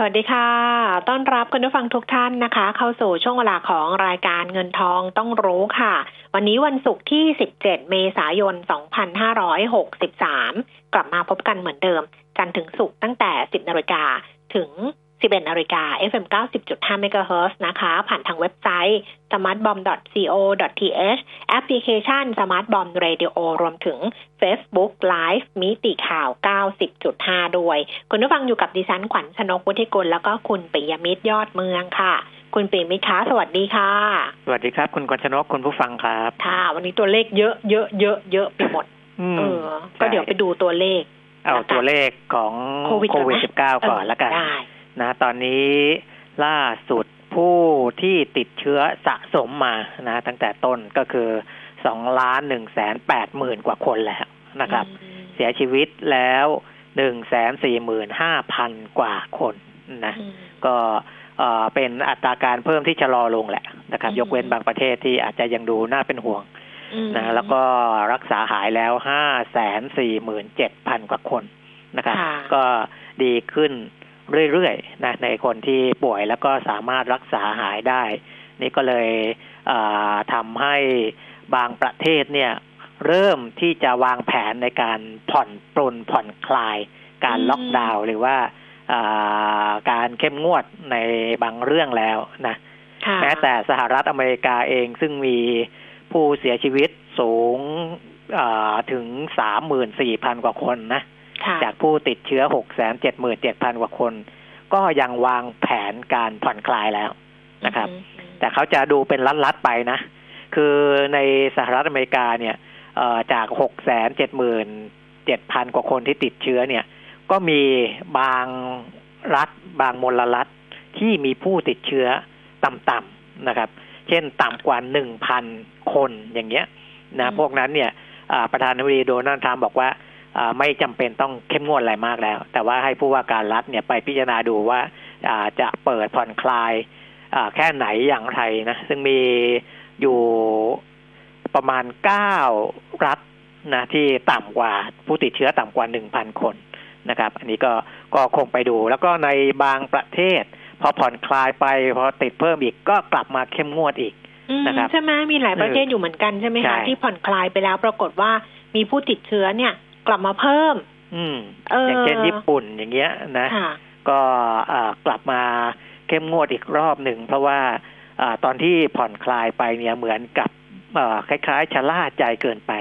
สวัสดีค่ะ ต้อนรับคุณผู้ฟังทุกท่านนะคะ เข้าสู่ช่วงเวลาของรายการเงินทองต้องรู้ค่ะ วันนี้วันศุกร์ที่ 17 เมษายน 2563 กลับมาพบกันเหมือนเดิม จันทร์ถึงศุกร์ตั้งแต่ 10นาฬิกาถึง 11นาฬิกา FM 90.5 MHz นะคะ ผ่านทางเว็บไซต์ smartbomb.co.th แอปพลิเคชัน smartbomb radio รวมถึง Facebook Live มิติข่าว 90.5 ด้วย คุณผู้ฟังอยู่กับดิฉันขวัญชนกวุฒิกุลแล้วก็คุณปิยมิตรยอดเมืองค่ะ คุณปิยมิตรคะสวัสดีค่ะ สวัสดีครับ คุณกรชนกคุณผู้ฟังครับ ค่ะ วันนี้ตัวเลขเยอะเยอะเยอะเยอะไปหมดอืมเออ ก็เดี๋ยวไปดูตัวเลข เอาตัวเลขของโควิดโควิดก่อนไหม19 ก่อนละกันได้ นะตอนนี้ล่าสุดผู้ที่ติดเชื้อสะสมมานะตั้งแต่ต้นก็คือสองล้านหนึ่งแสนแปดหมื่นกว่าคนแล้วนะครับ เสียชีวิตแล้วหนึ่งแสนสี่หมื่นห้าพันกว่าคนนะอืมก็เอ่อเป็นอัตราการเพิ่มที่ชะลอลงแหละนะครับอืมยกเว้นบางประเทศที่อาจจะยังดูน่าเป็นห่วงอืมนะแล้วก็รักษาหายแล้วห้าแสนสี่หมื่นเจ็ดพันกว่าคนนะครับค่ะก็ดีขึ้น เรื่อยๆนะในคนที่ป่วยแล้วก็สามารถรักษาหายได้ นี่ก็เลยเอ่อทำให้บางประเทศเนี่ยเริ่มที่จะวางแผนในการผ่อนปลนผ่อนคลายการอืมล็อกดาวน์หรือว่าอ่าการเข้มงวดในบางเรื่องแล้วนะค่ะแม้แต่สหรัฐอเมริกาเองซึ่งมีผู้เสียชีวิตสูงอ่าถึงสามหมื่นสี่พันกว่าคนนะค่ะ จากผู้ติดเชื้อหกแสนเจ็ดหมื่นเจ็ดพันกว่าคน ก็ยังวางแผนการผ่อนคลายแล้วนะครับอืมแต่เขาจะดูเป็นลัดๆไปนะ คือในสหรัฐอเมริกาเนี่ยเอ่อจากหกแสนเจ็ดหมื่นเจ็ดพันกว่าคนที่ติดเชื้อเนี่ย ก็มีบางรัฐบางมลรัฐที่มีผู้ติดเชื้อต่ำๆนะครับ เช่นต่ำกว่าหนึ่งพันคนอย่างเงี้ยนะอืมพวกนั้นเนี่ยอ่าประธานาธิบดีโดนัลด์ทรัมป์บอกว่าอ่า ไม่จำเป็นต้องเข้มงวดอะไรมากแล้ว แต่ว่าให้ผู้ว่าการรัฐเนี่ยไปพิจารณาดูว่าอ่าจะเปิดผ่อนคลายอ่าแค่ไหนอย่างไรนะ ซึ่งมีอยู่ประมาณเก้ารัฐนะที่ต่ำกว่าผู้ติดเชื้อต่ำกว่าหนึ่งพันคนนะครับ อันนี้ก็ก็คงไปดู แล้วก็ในบางประเทศ พอผ่อนคลายไป พอติดเพิ่มอีกก็กลับมาเข้มงวดอีกอืมนะครับใช่ไหมมีหลายประเทศอยู่เหมือนกันใช่ไหมใช่คะที่ผ่อนคลายไปแล้วปรากฏว่ามีผู้ติดเชื้อเนี่ย กลับมาเพิ่ม อืมเออออย่างเช่นญี่ปุ่นอย่างเงี้ยนะค่ะก็อ่ากลับมาเข้มงวดอีกรอบหนึ่ง เพราะว่าอาตอนที่ผ่อนคลายไปเนี่ยเหมือนกับอ่าคล้ายๆชะล่าใจเกินไป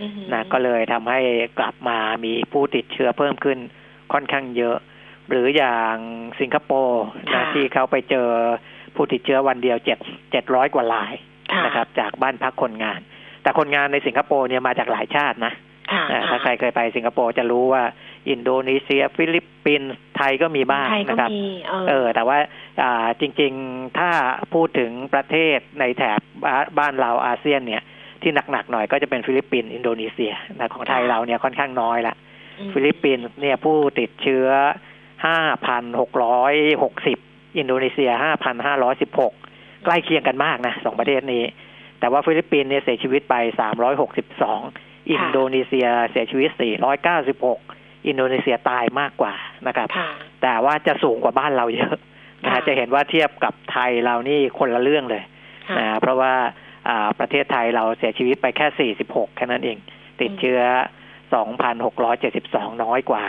อือหือนะก็เลยทำให้กลับมามีผู้ติดเชื้อเพิ่มขึ้นค่อนข้างเยอะ หรืออย่างสิงคโปร์นะที่เขาไปเจอผู้ติดเชื้อวันเดียวเจ็ดเจ็ดร้อยกว่ารายค่ะนะครับ จากบ้านพักคนงาน แต่คนงานในสิงคโปร์เนี่ยมาจากหลายชาตินะค่ะอ่า ถ้าใครเคยไปสิงคโปร์จะรู้ว่า อินโดนีเซีย ฟิลิปปินส์ไทยก็มีบ้างไทยก็นะครับมีเออเออ แต่ว่าอ่าจริง ๆ ถ้าพูดถึงประเทศในแถบบ้านบ้านเราอาเซียนเนี่ย ที่หนักๆหน่อยก็จะเป็นฟิลิปปินส์อินโดนีเซียนะของไทยเราเนี่ยค่อนข้างน้อยละอืมฟิลิปปินส์เนี่ยผู้ติดเชื้อ5,660อินโดนีเซีย5,516ใกล้เคียงกันมากนะสองประเทศนี้ แต่ว่าฟิลิปปินส์เนี่ยเสียชีวิตไป362อิ นโดนีเซียเสียชีวิต 496 อินโดนีเซียตายมากกว่านะครับค่ะแต่ว่าจะสูงกว่าบ้านเราเยอะนะค่ะฮะจะเห็นว่าเทียบกับไทยเรานี่คนละเรื่องเลยค่ะนะเพราะว่าอ่าประเทศไทยเราเสียชีวิตไปแค่ 46 แค่นั้นเอง ติดเชื้อ 2,672 น้อยกว่า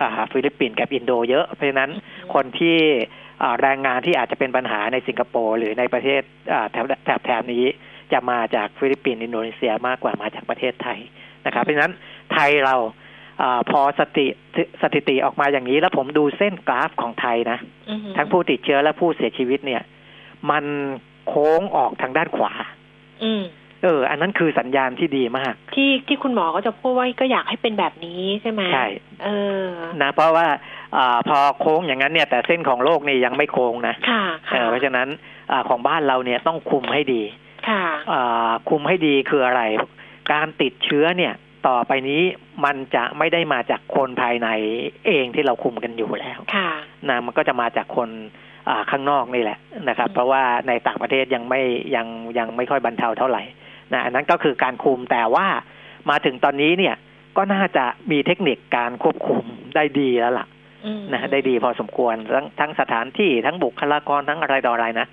อ่าฟิลิปปินส์กับอินโดเยอะ เพราะฉะนั้นคนที่อ่าแรงงานที่อาจจะเป็นปัญหาในสิงคโปร์หรือในประเทศอ่าแถบแถบแถบนี้จะมาจากฟิลิปปินส์อินโดนีเซียมากกว่ามาจากประเทศไทย นะครับเพราะฉะนั้นไทยเราอาพอสติสถิติออกมาอย่างนี้ แล้วผมดูเส้นกราฟของไทยนะอือหือทั้งผู้ติดเชื้อและผู้เสียชีวิตเนี่ย มันโค้งออกทางด้านขวา อืมเออ อันนั้นคือสัญญาณที่ดีมาก ที่ที่คุณหมอก็จะพูดว่าก็อยากให้เป็นแบบนี้ใช่ไหมใช่เออนะเพราะว่าอาพอโค้งอย่างนั้นเนี่ย แต่เส้นของโลกนี่ยังไม่โค้งนะค่ะเอค่ะอเพราะฉะนั้นอาของบ้านเราเนี่ยต้องคุมให้ดี ค่ะอ่าคุมให้ดีคืออะไร การติดเชื้อเนี่ยต่อไปนี้มันจะไม่ได้มาจากคนภายในเองที่เราคุมกันอยู่แล้วค่ะนะมันก็จะมาจากคนอ่าข้างนอกนี่แหละนะครับอืมเพราะว่าในต่างประเทศยังไม่ยังยังไม่ค่อยบรรเทาเท่าไหร่นะอันนั้นก็คือการคุมแต่ว่ามาถึงตอนนี้เนี่ยก็น่าจะมีเทคนิคการควบคุมได้ดีแล้วล่ะอืมนะได้ดีพอสมควรทั้งทั้งสถานที่ทั้งบุคลากรทั้งอะไรต่ออะไรนะ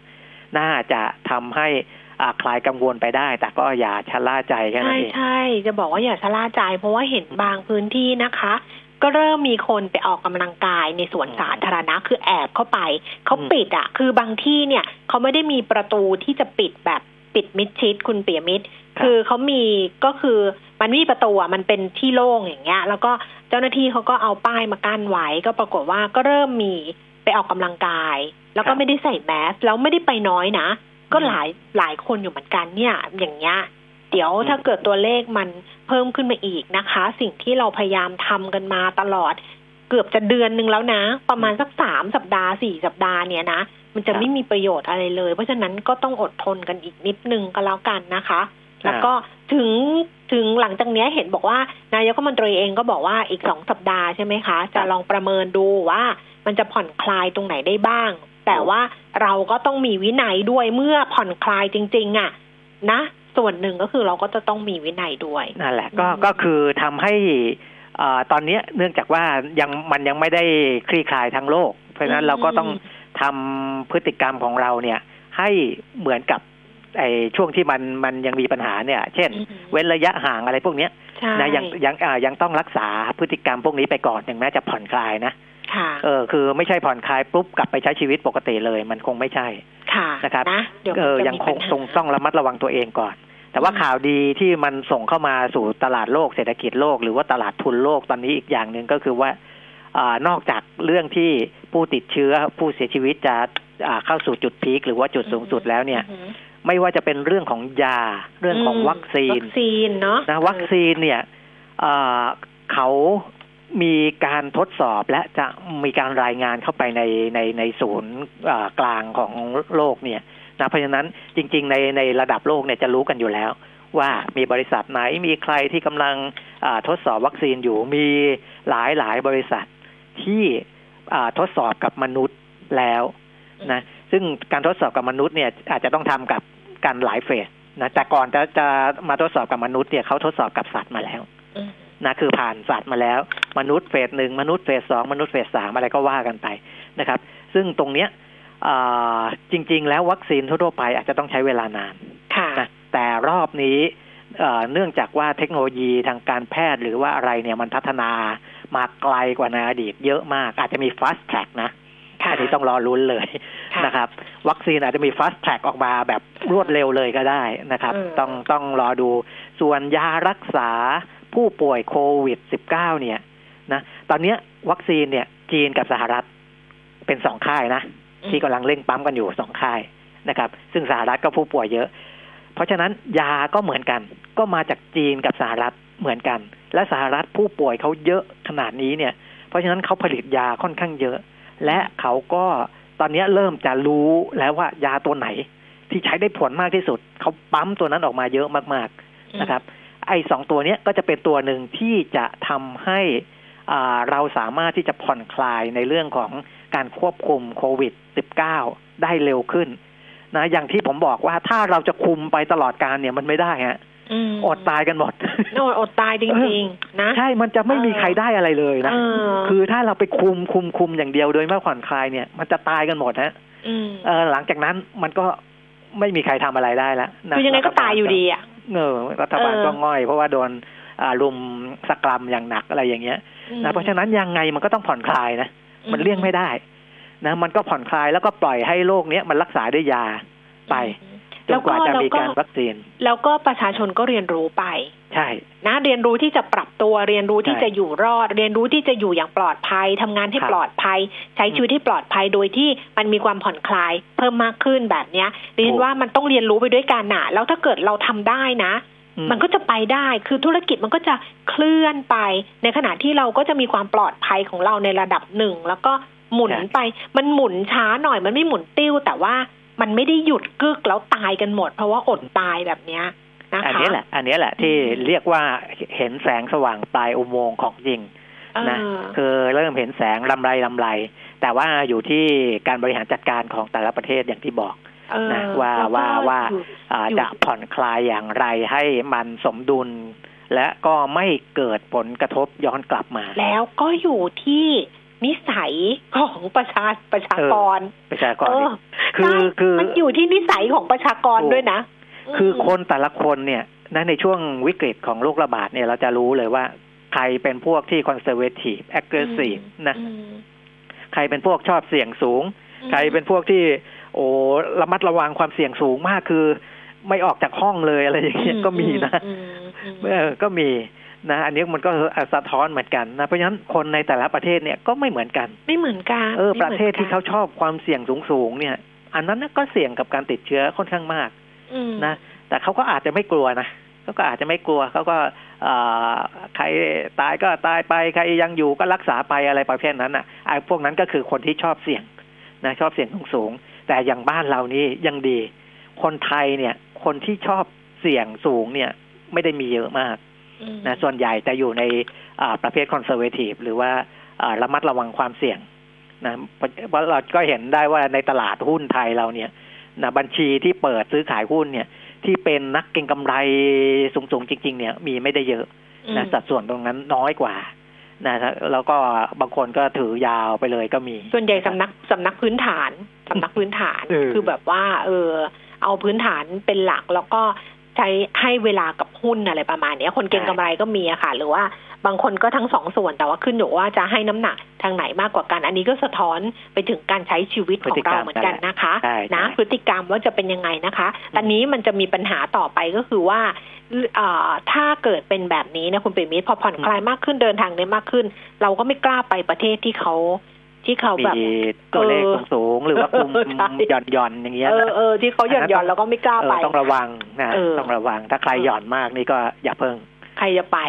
น่าจะทำให้อ่า คลายกังวลไปได้ แต่ก็อย่าชะล่าใจแค่นั้ใช่นเองใช่จะบอกว่าอย่าชะล่าใจ เพราะว่าเห็นบางพื้นที่นะคะก็เริ่มมีคนไปออกกำลังกายในสวนสาธารณะคือแอบเข้าไป เขาอืมปิดอะ คือบางที่เนี่ย เขาไม่ได้มีประตูที่จะปิดแบบปิดมิดชิดคุณเปียมิตรคือเขามีก็คือมันไม่มีประตูอะมันเป็นที่โล่งอย่างเงี้ย แล้วก็เจ้าหน้าที่เขาก็เอาป้ายมากั้นไว้ ก็ปรากฏว่าก็เริ่มมีไปออกกำลังกาย แล้วก็ไม่ได้ใส่แมสแล้วไม่ได้ไปน้อยนะ ก็หลายหลายคนอยู่เหมือนกันเนี่ย อย่างเงี้ยเดี๋ยวถ้าเกิดตัวเลขมันเพิ่มขึ้นมาอีกนะคะ สิ่งที่เราพยายามทำกันมาตลอด เกือบจะเดือนหนึ่งแล้วนะ ประมาณสักสามสัปดาห์สี่สัปดาห์เนี่ยนะมันจะครับไม่มีประโยชน์อะไรเลย เพราะฉะนั้นก็ต้องอดทนกันอีกนิดนึงก็แล้วกันนะคะ แล้วก็ถึงถึงหลังจากเนี้ยเห็นบอกว่า นายกรัฐมนตรีเองก็บอกว่าอีกสองสัปดาห์ใช่ไหมคะ จะลองประเมินดูว่ามันจะผ่อนคลายตรงไหนได้บ้าง แต่ว่าเราก็ต้องมีวินัยด้วยเมื่อผ่อนคลายจริง ๆ อะ นะส่วนหนึ่งก็คือเราก็จะต้องมีวินัยด้วยนั่นแหละก็อืมก็คือทำให้อ่าตอนเนี้ยเนื่องจากว่ายังมันยังไม่ได้คลี่คลายทั้งโลก เพราะฉะนั้นเราก็ต้องทำพฤติกรรมของเราเนี่ย ให้เหมือนกับไอ้ช่วงที่มันมันยังมีปัญหาเนี่ย เช่นอืมเว้นระยะห่างอะไรพวกเนี้ยใช่นะยังยังอ่ายังต้องรักษาพฤติกรรมพวกนี้ไปก่อนถึงแม้จะผ่อนคลายนะค่ะ เออคือไม่ใช่ผ่อนคลายปุ๊บกลับไปใช้ชีวิตปกติเลย มันคงไม่ใช่ค่ะนะครับนะเดี๋ยวเออมันจะยังมีคงปัญหาต้องต้องระมัดระวังตัวเองก่อน แต่ว่าอืมข่าวดีที่มันส่งเข้ามาสู่ตลาดโลกเศรษฐกิจโลกหรือว่าตลาดทุนโลกตอนนี้อีกอย่างหนึ่งก็คือว่าอานอกจากเรื่องที่ผู้ติดเชื้อผู้เสียชีวิตจะอ่าเข้าสู่จุดพีคหรือว่าจุดสูงสุดแล้วเนี่ยอือหือไม่ว่าจะเป็นเรื่องของยาเรื่องของมวัคซีนวัคซีนเนาะนะวัคซีนเนี่ยเอ่อเขา มีการทดสอบและจะมีการรายงานเข้าไปในในในศูนย์กลางของโลกเนี่ยนะเพราะฉะนั้นจริง ๆ ในในระดับโลกเนี่ยจะรู้กันอยู่แล้ว ว่ามีบริษัทไหนมีใครที่กำลังทดสอบวัคซีนอยู่มีหลายหลายบริษัทที่ทดสอบกับมนุษย์แล้วนะซึ่งการทดสอบกับมนุษย์เนี่ยอาจจะต้องทำกับกันหลายเฟสนะแต่ก่อนจะจะมาทดสอบกับมนุษย์เนี่ยเขาทดสอบกับสัตว์มาแล้ว นะคือผ่านสัตว์มาแล้ว มนุษย์เฟสหนึ่งมนุษย์เฟสสองมนุษย์เฟสสามอะไรก็ว่ากันไปนะครับ ซึ่งตรงเนี้ยอ่าจริง ๆ แล้ววัคซีนทั่วๆไปอาจจะต้องใช้เวลานานค่ะนะแต่รอบนี้เอ่อเนื่องจากว่าเทคโนโลยีทางการแพทย์หรือว่าอะไรเนี่ยมันพัฒนามาไกลกว่าในอดีตเยอะมาก อาจจะมี fast track นะค่ะอันนี้ต้องรอลุ้นเลยค่ะนะครับ วัคซีนอาจจะมี fast track ออกมาแบบรวดเร็วเลยก็ได้นะครับอืมต้องต้องรอดูส่วนยารักษา ผู้ป่วยโควิด -19 เนี่ยนะตอนเนี้ยวัคซีนเนี่ย จีนกับสหรัฐเป็นสองค่ายนะ ที่กำลังเร่งปั๊มกันอยู่สองค่ายนะครับ ซึ่งสหรัฐก็ผู้ป่วยเยอะ เพราะฉะนั้นยาก็เหมือนกัน ก็มาจากจีนกับสหรัฐเหมือนกัน และสหรัฐผู้ป่วยเขาเยอะขนาดนี้เนี่ย เพราะฉะนั้นเขาผลิตยาค่อนข้างเยอะ และเขาก็ตอนนี้เริ่มจะรู้แล้วว่ายาตัวไหน ที่ใช้ได้ผลมากที่สุด เขาปั๊มตัวนั้นออกมาเยอะมาก ๆนะครับ ไอ้สองตัวเนี้ยก็จะเป็นตัวหนึ่งที่จะทำให้อ่าเราสามารถที่จะผ่อนคลายในเรื่องของการควบคุมโควิด -19 ได้เร็วขึ้นนะอย่างที่ผมบอกว่าถ้าเราจะคุมไปตลอดการเนี่ยมันไม่ได้ฮะมอดตายกันหมดอดอดตายจริงๆ นะ ใช่ มันจะไม่มีใครได้อะไรเลยนะเออคือถ้าเราไปคุมคุมคุมอย่างเดียวโดยไม่ผ่อนคลายเนี่ย มันจะตายกันหมดฮะมเออหลังจากนั้นมันก็ไม่มีใครทำอะไรได้แล้วนะคือยังไงก็ตายอยู่ดีอะ เออรัฐบาลเออก็ง่อย เพราะว่าโดนอ่ารุมสกรัมอย่างหนักอะไรอย่างเงี้ยนะเพราะฉะนั้นยังไงมันก็ต้องผ่อนคลายนะมันเลี่ยงไม่ได้นะมันก็ผ่อนคลายแล้วก็ปล่อยให้โรคเนี้ยมันรักษาด้วยยาไป จแล้นวกก็ว่าจะแล้วมีก็การวัคซีน แล้วก็ประชาชนก็เรียนรู้ไป ใช่ นะเรียนรู้ที่จะปรับตัวเรียนรู้ที่ใช่จะอยู่รอด เรียนรู้ที่จะอยู่อย่างปลอดภัยทำงานให้ครับปลอดภัย ใช้ชีวิตที่ปลอดภัยโดยที่มันมีความผ่อนคลายเพิ่มมากขึ้นแบบเนี้ยดิฉันว่ามันต้องเรียนรู้ไปด้วยกันน่ะ แล้วถ้าเกิดเราทำได้นะอืมมันก็จะไปได้ คือธุรกิจมันก็จะเคลื่อนไป ในขณะที่เราก็จะมีความปลอดภัยของเราในระดับหนึ่ง แล้วก็หมุนไป มันหมุนช้าหน่อย มันไม่หมุนติ้ว แต่ว่า มันไม่ได้หยุดกึกแล้วตายกันหมด เพราะว่าอดตายแบบเนี้ยนะคะอันนี้แหละ อันนี้แหละที่อืมเรียกว่าเห็นแสงสว่างปลายอุโมงค์ของจริงนะเออคือเริ่มเห็นแสงลำไรลำไร แต่ว่าอยู่ที่การบริหารจัดการของแต่ละประเทศอย่างที่บอกเออนะว่าแล้วก็ว่าว่าอยู่อ่าอยู่จะผ่อนคลายอย่างไรให้มันสมดุล และก็ไม่เกิดผลกระทบย้อนกลับมา แล้วก็อยู่ที่ นิสัยของประชาประชากร ประชากรเออคือใช่คือมันอยู่ที่นิสัยของประชากรถูกด้วยนะ คือมคนแต่ละคนเนี่ยนะในช่วงวิกฤตของโรคระบาดเนี่ยเราจะรู้เลยว่า ใครเป็นพวกที่ conservative active นะอืมใครเป็นพวกชอบเสี่ยงสูง ใครเป็นพวกที่ โอ้ระมัดระวังความเสี่ยงสูงมากคือ ไม่ออกจากห้องเลยอะไรอย่างเงี้ยก็มีนะอืมอืมเออก็มี นะอันนี้มันก็สะท้อนเหมือนกันนะเพราะฉะนั้นคนในแต่ละประเทศเนี่ยก็ไม่เหมือนกัน ไม่เหมือนกันเออไม่ประเทศที่หมืเขาอนกันชอบความเสี่ยงสูงๆเนี่ย อันนั้นน่ะก็เสี่ยงกับการติดเชื้อค่อนข้างมากอืมนะแต่เขาก็อาจจะไม่กลัวนะเขาก็อาจจะไม่กลัวเขาก็เอ่อใครตายก็ตายไปใครยังอยู่ก็รักษาไปอะไรประเภทนั้นอะไอ้พวกนั้นก็คือคนที่ชอบเสี่ยงนะชอบเสี่ยงสูงๆแต่อย่างบ้านเรานี่ยังดี คนไทยเนี่ย คนที่ชอบเสี่ยงสูงเนี่ย ไม่ได้มีเยอะมากอืม นะส่วนใหญ่จะอยู่ในอ่าประเภทคอนเซอร์เวทีฟหรือว่าอ่าระมัดระวังความเสี่ยงนะเพราะเพราะเราก็เห็นได้ว่าในตลาดหุ้นไทยเราเนี่ยนะบัญชีที่เปิดซื้อขายหุ้นเนี่ย ที่เป็นนักเก็งกำไรสูงๆจริง ๆ เนี่ย มีไม่ได้เยอะนะสัดส่วนตรงนั้นน้อยกว่านะแล้วก็บางคนก็ถือยาวไปเลยก็มี ส่วนใหญ่สำนักสำนักพื้นฐานสำนักพื้นฐานเออคือแบบว่า เออ เอาพื้นฐานเป็นหลักแล้วก็ ใช้ให้เวลากับหุ้นอะไรประมาณเนี้ยคนเก็งกำไรก็มีอะค่ะ หรือว่าบางคนก็ทั้งสองส่วนแต่ว่าขึ้นอยู่ว่าจะให้น้ำหนักทางไหนมากกว่ากัน อันนี้ก็สะท้อนไปถึงการใช้ชีวิตของเราเหมือนกันนะคะใช่นะใช่พฤติกรรมว่าจะเป็นยังไงนะคะตอนนี้มันจะมีปัญหาต่อไปก็คือว่าเอ่อถ้าเกิดเป็นแบบนี้นะคุณเปรมิตรพอผ่อนคลายมากขึ้นเดินทางได้มากขึ้น เราก็ไม่กล้าไปประเทศที่เขา ที่เขามีแบบตัวเลขเออสูงๆหรือว่าคุมเออใช่หย่อนหย่อนๆอย่างเงี้ยเออนะเออที่เขาหย่อนหย่อนๆแล้วก็ไม่กล้าเอไปอต้องระวังนะเออต้องระวังถ้าใครหย่อนมากนี่ก็อย่าเพิ่ง ใครจะไป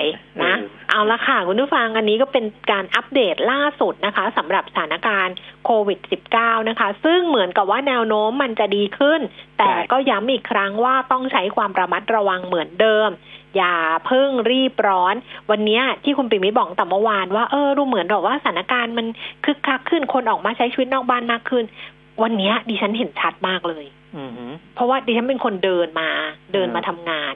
นะเออเอาละค่ะ คุณผู้ฟังอันนี้ก็เป็นการอัปเดตล่าสุดนะคะสำหรับสถานการณ์โควิด -19 นะคะ ซึ่งเหมือนกับว่าแนวโน้มมันจะดีขึ้น แต่ก็ย้ำอีกครั้งว่าต้องใช้ความระมัดระวังเหมือนเดิม อย่าเพิ่งรีบร้อน วันเนี้ยที่คุณปิมิตรบอกแต่เมื่อวานว่าเออดูเหมือนแบบว่าสถานการณ์มันคึกคักขึ้นคนออกมาใช้ชีวิตนอกบ้านมากขึ้น วันเนี้ยดิฉันเห็นชัดมากเลยอือหือเพราะว่าดิฉันเป็นคนเดินมาเดินอืมมาทำงาน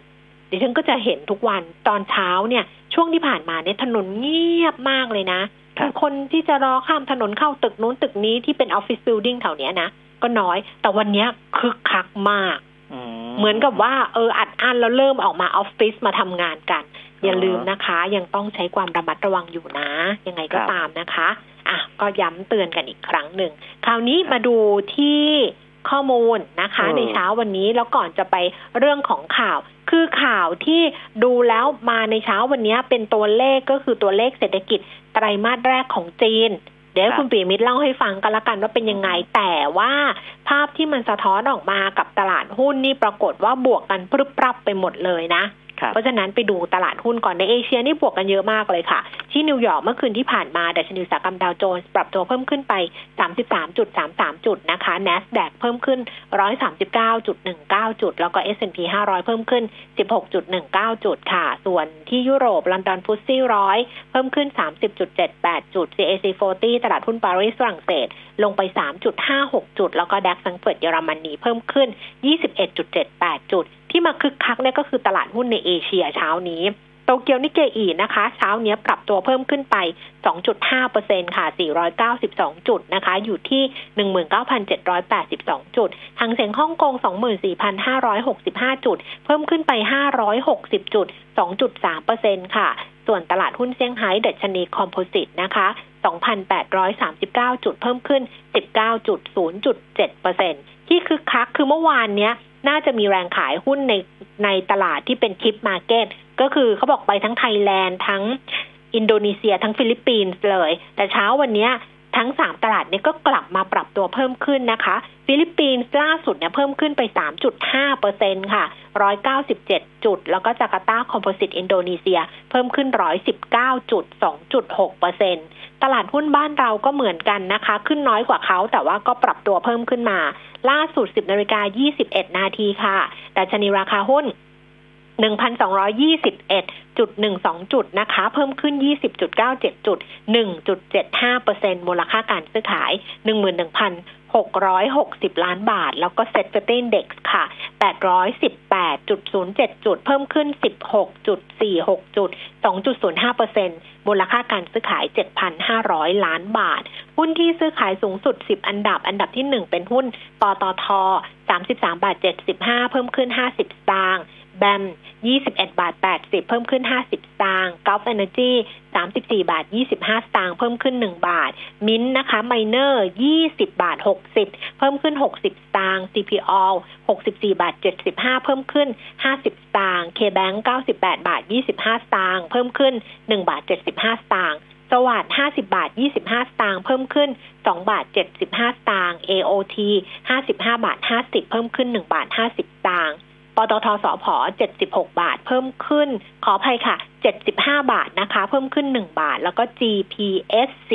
ดิฉันก็จะเห็นทุกวันตอนเช้าเนี่ย ช่วงที่ผ่านมาเนี่ยถนนเงียบมากเลยนะครัคืบอคนที่จะรอข้ามถนนเข้าตึกนู้นตึกนี้ที่เป็นออฟฟิศบิลดิ่งแถวเนี้ยนะก็น้อย แต่วันเนี้ยคึกคักมากอืเหมือนกับว่าเอออัดอั้นแล้วเริ่มออกมาออฟฟิศมาทำงานกัน อย่าอ๋อลืมนะคะ ยังต้องใช้ความระมัดระวังอยู่นะ ยังไงก็ครับตามนะคะ อะ ก็ย้ำเตือนกันอีกครั้งหนึ่ง คราวนี้มาดูที่ข้อมูลนะคะเออในเช้าวันนี้แล้วก่อนจะไปเรื่องของข่าว คือข่าวที่ดูแล้วมาในเช้าวันนี้เป็นตัวเลขก็คือตัวเลขเศรษฐกิจไตรมาสแรกของจีน เดี๋ยวให้คุณปีมิตรเล่าให้ฟังกันละกันว่าเป็นยังไง แต่ว่าภาพที่มันสะท้อนออกมากับตลาดหุ้นนี่ปรากฏว่าบวกกันปรึบปรับไปหมดเลยนะครับ เพราะฉะนั้นไปดูตลาดหุ้นก่อนในเอเชียนี่บวกกันเยอะมากเลยค่ะ ที่นิวยอร์กเมื่อคืนที่ผ่านมาดัชนีอุตสาหกรรมดาวโจนส์ปรับตัวเพิ่มขึ้นไป 33.33 จุดนะคะ NASDAQ เพิ่มขึ้น 139.19 จุด แล้วก็ S&P 500 เพิ่มขึ้น 16.19 จุดค่ะ ส่วนที่ยุโรปลอนดอน FTSE ร้อยเพิ่มขึ้น 30.78 จุด CAC 40 ตลาดหุ้นปารีสฝรั่งเศส ลงไป 3.56 จุด แล้วก็ DAX แฟรงก์เฟิร์ตเยอรมนีเพิ่มขึ้น 21.78 จุด ที่มาคึกคักเนี่ยก็คือตลาดหุ้นในเอเชียเช้านี้โตเกียวนิเกอีนะคะ เช้าเนี้ยปรับตัวเพิ่มขึ้นไป 2.5%ค่ะ 492 จุดนะคะ อยู่ที่ 19,782 จุดหางเสียงฮ่องกง 24,565 จุด เพิ่มขึ้นไป 560 จุด 2.3%ค่ะ ส่วนตลาดหุ้นเซี่ยงไฮ้ดัชนีคอมโพสิตนะคะ 2,839 จุด เพิ่มขึ้น 19.0.7%ที่คึกคักคือเมื่อวานเนี้ย น่าจะมีแรงขายหุ้นในในตลาดที่เป็น TIP market ก็คือเขาบอกไปทั้งไทยแลนด์ทั้งอินโดนีเซียทั้งฟิลิปปินส์เลย แต่เช้าวันนี้ทั้ง3ตลาดเนี่ยก็กลับมาปรับตัวเพิ่มขึ้นนะคะ ฟิลิปปินส์ล่าสุดเนี่ยเพิ่มขึ้นไป 3.5เปอร์เซ็นต์ค่ะ197 จุด แล้วก็จาการ์ตา Composite อินโดนีเซีย เพิ่มขึ้น 119จุด2.6เปอร์เซ็น ตลาดหุ้นบ้านเราก็เหมือนกันนะคะ ขึ้นน้อยกว่าเขาแต่ว่าก็ปรับตัวเพิ่มขึ้นมา ล่าสุด 10นาฬิกา21 นาทีค่ะแต่ชนีราคาหุ้น 1,221.12 จุดนะคะ เพิ่มขึ้น 20.97 จุด 1.75เปอร์เซ็นมูลค่าการซื้อขาย 11,660 ล้านบาท แล้วก็เซ็ตเฟตินเด็กค่ะ 818.07 จุด เพิ่มขึ้น 16.46 จุด 2.05เปอร์เซ็นมูลค่าการซื้อขาย 7,500 ล้านบาท หุ้นที่ซื้อขายสูงสุด 10 อันดับ อันดับที่ 1 เป็นหุ้นปตท 33บาท75 เพิ่มขึ้น 50 สตางค์ แบม 21 บาท 80 เพิ่มขึ้น 50 สตางค์กอล์ฟเอเนจี34 บาท 25 สตางค์เพิ่มขึ้น 1 บาท มิ้นนะคะไมเนอร์ 20 บาท 60 เพิ่มขึ้น 60 สตางค์ CPO 64 บาท 75 เพิ่มขึ้น 50 สตางค์ KBank 98 บาท 25 สตางค์เพิ่มขึ้น 1 บาท 75 สตางค์สวัสด์50 บาท 25 สตางค์เพิ่มขึ้น 2 บาท 75 สตางค์ AOT 55 บาท 50 เพิ่มขึ้น 1 บาท 50 สตางค์ ปตทสพ76 บาท เพิ่มขึ้น ขออภัยค่ะ 75 บาทนะคะ เพิ่มขึ้น 1 บาท แล้วก็ GPSC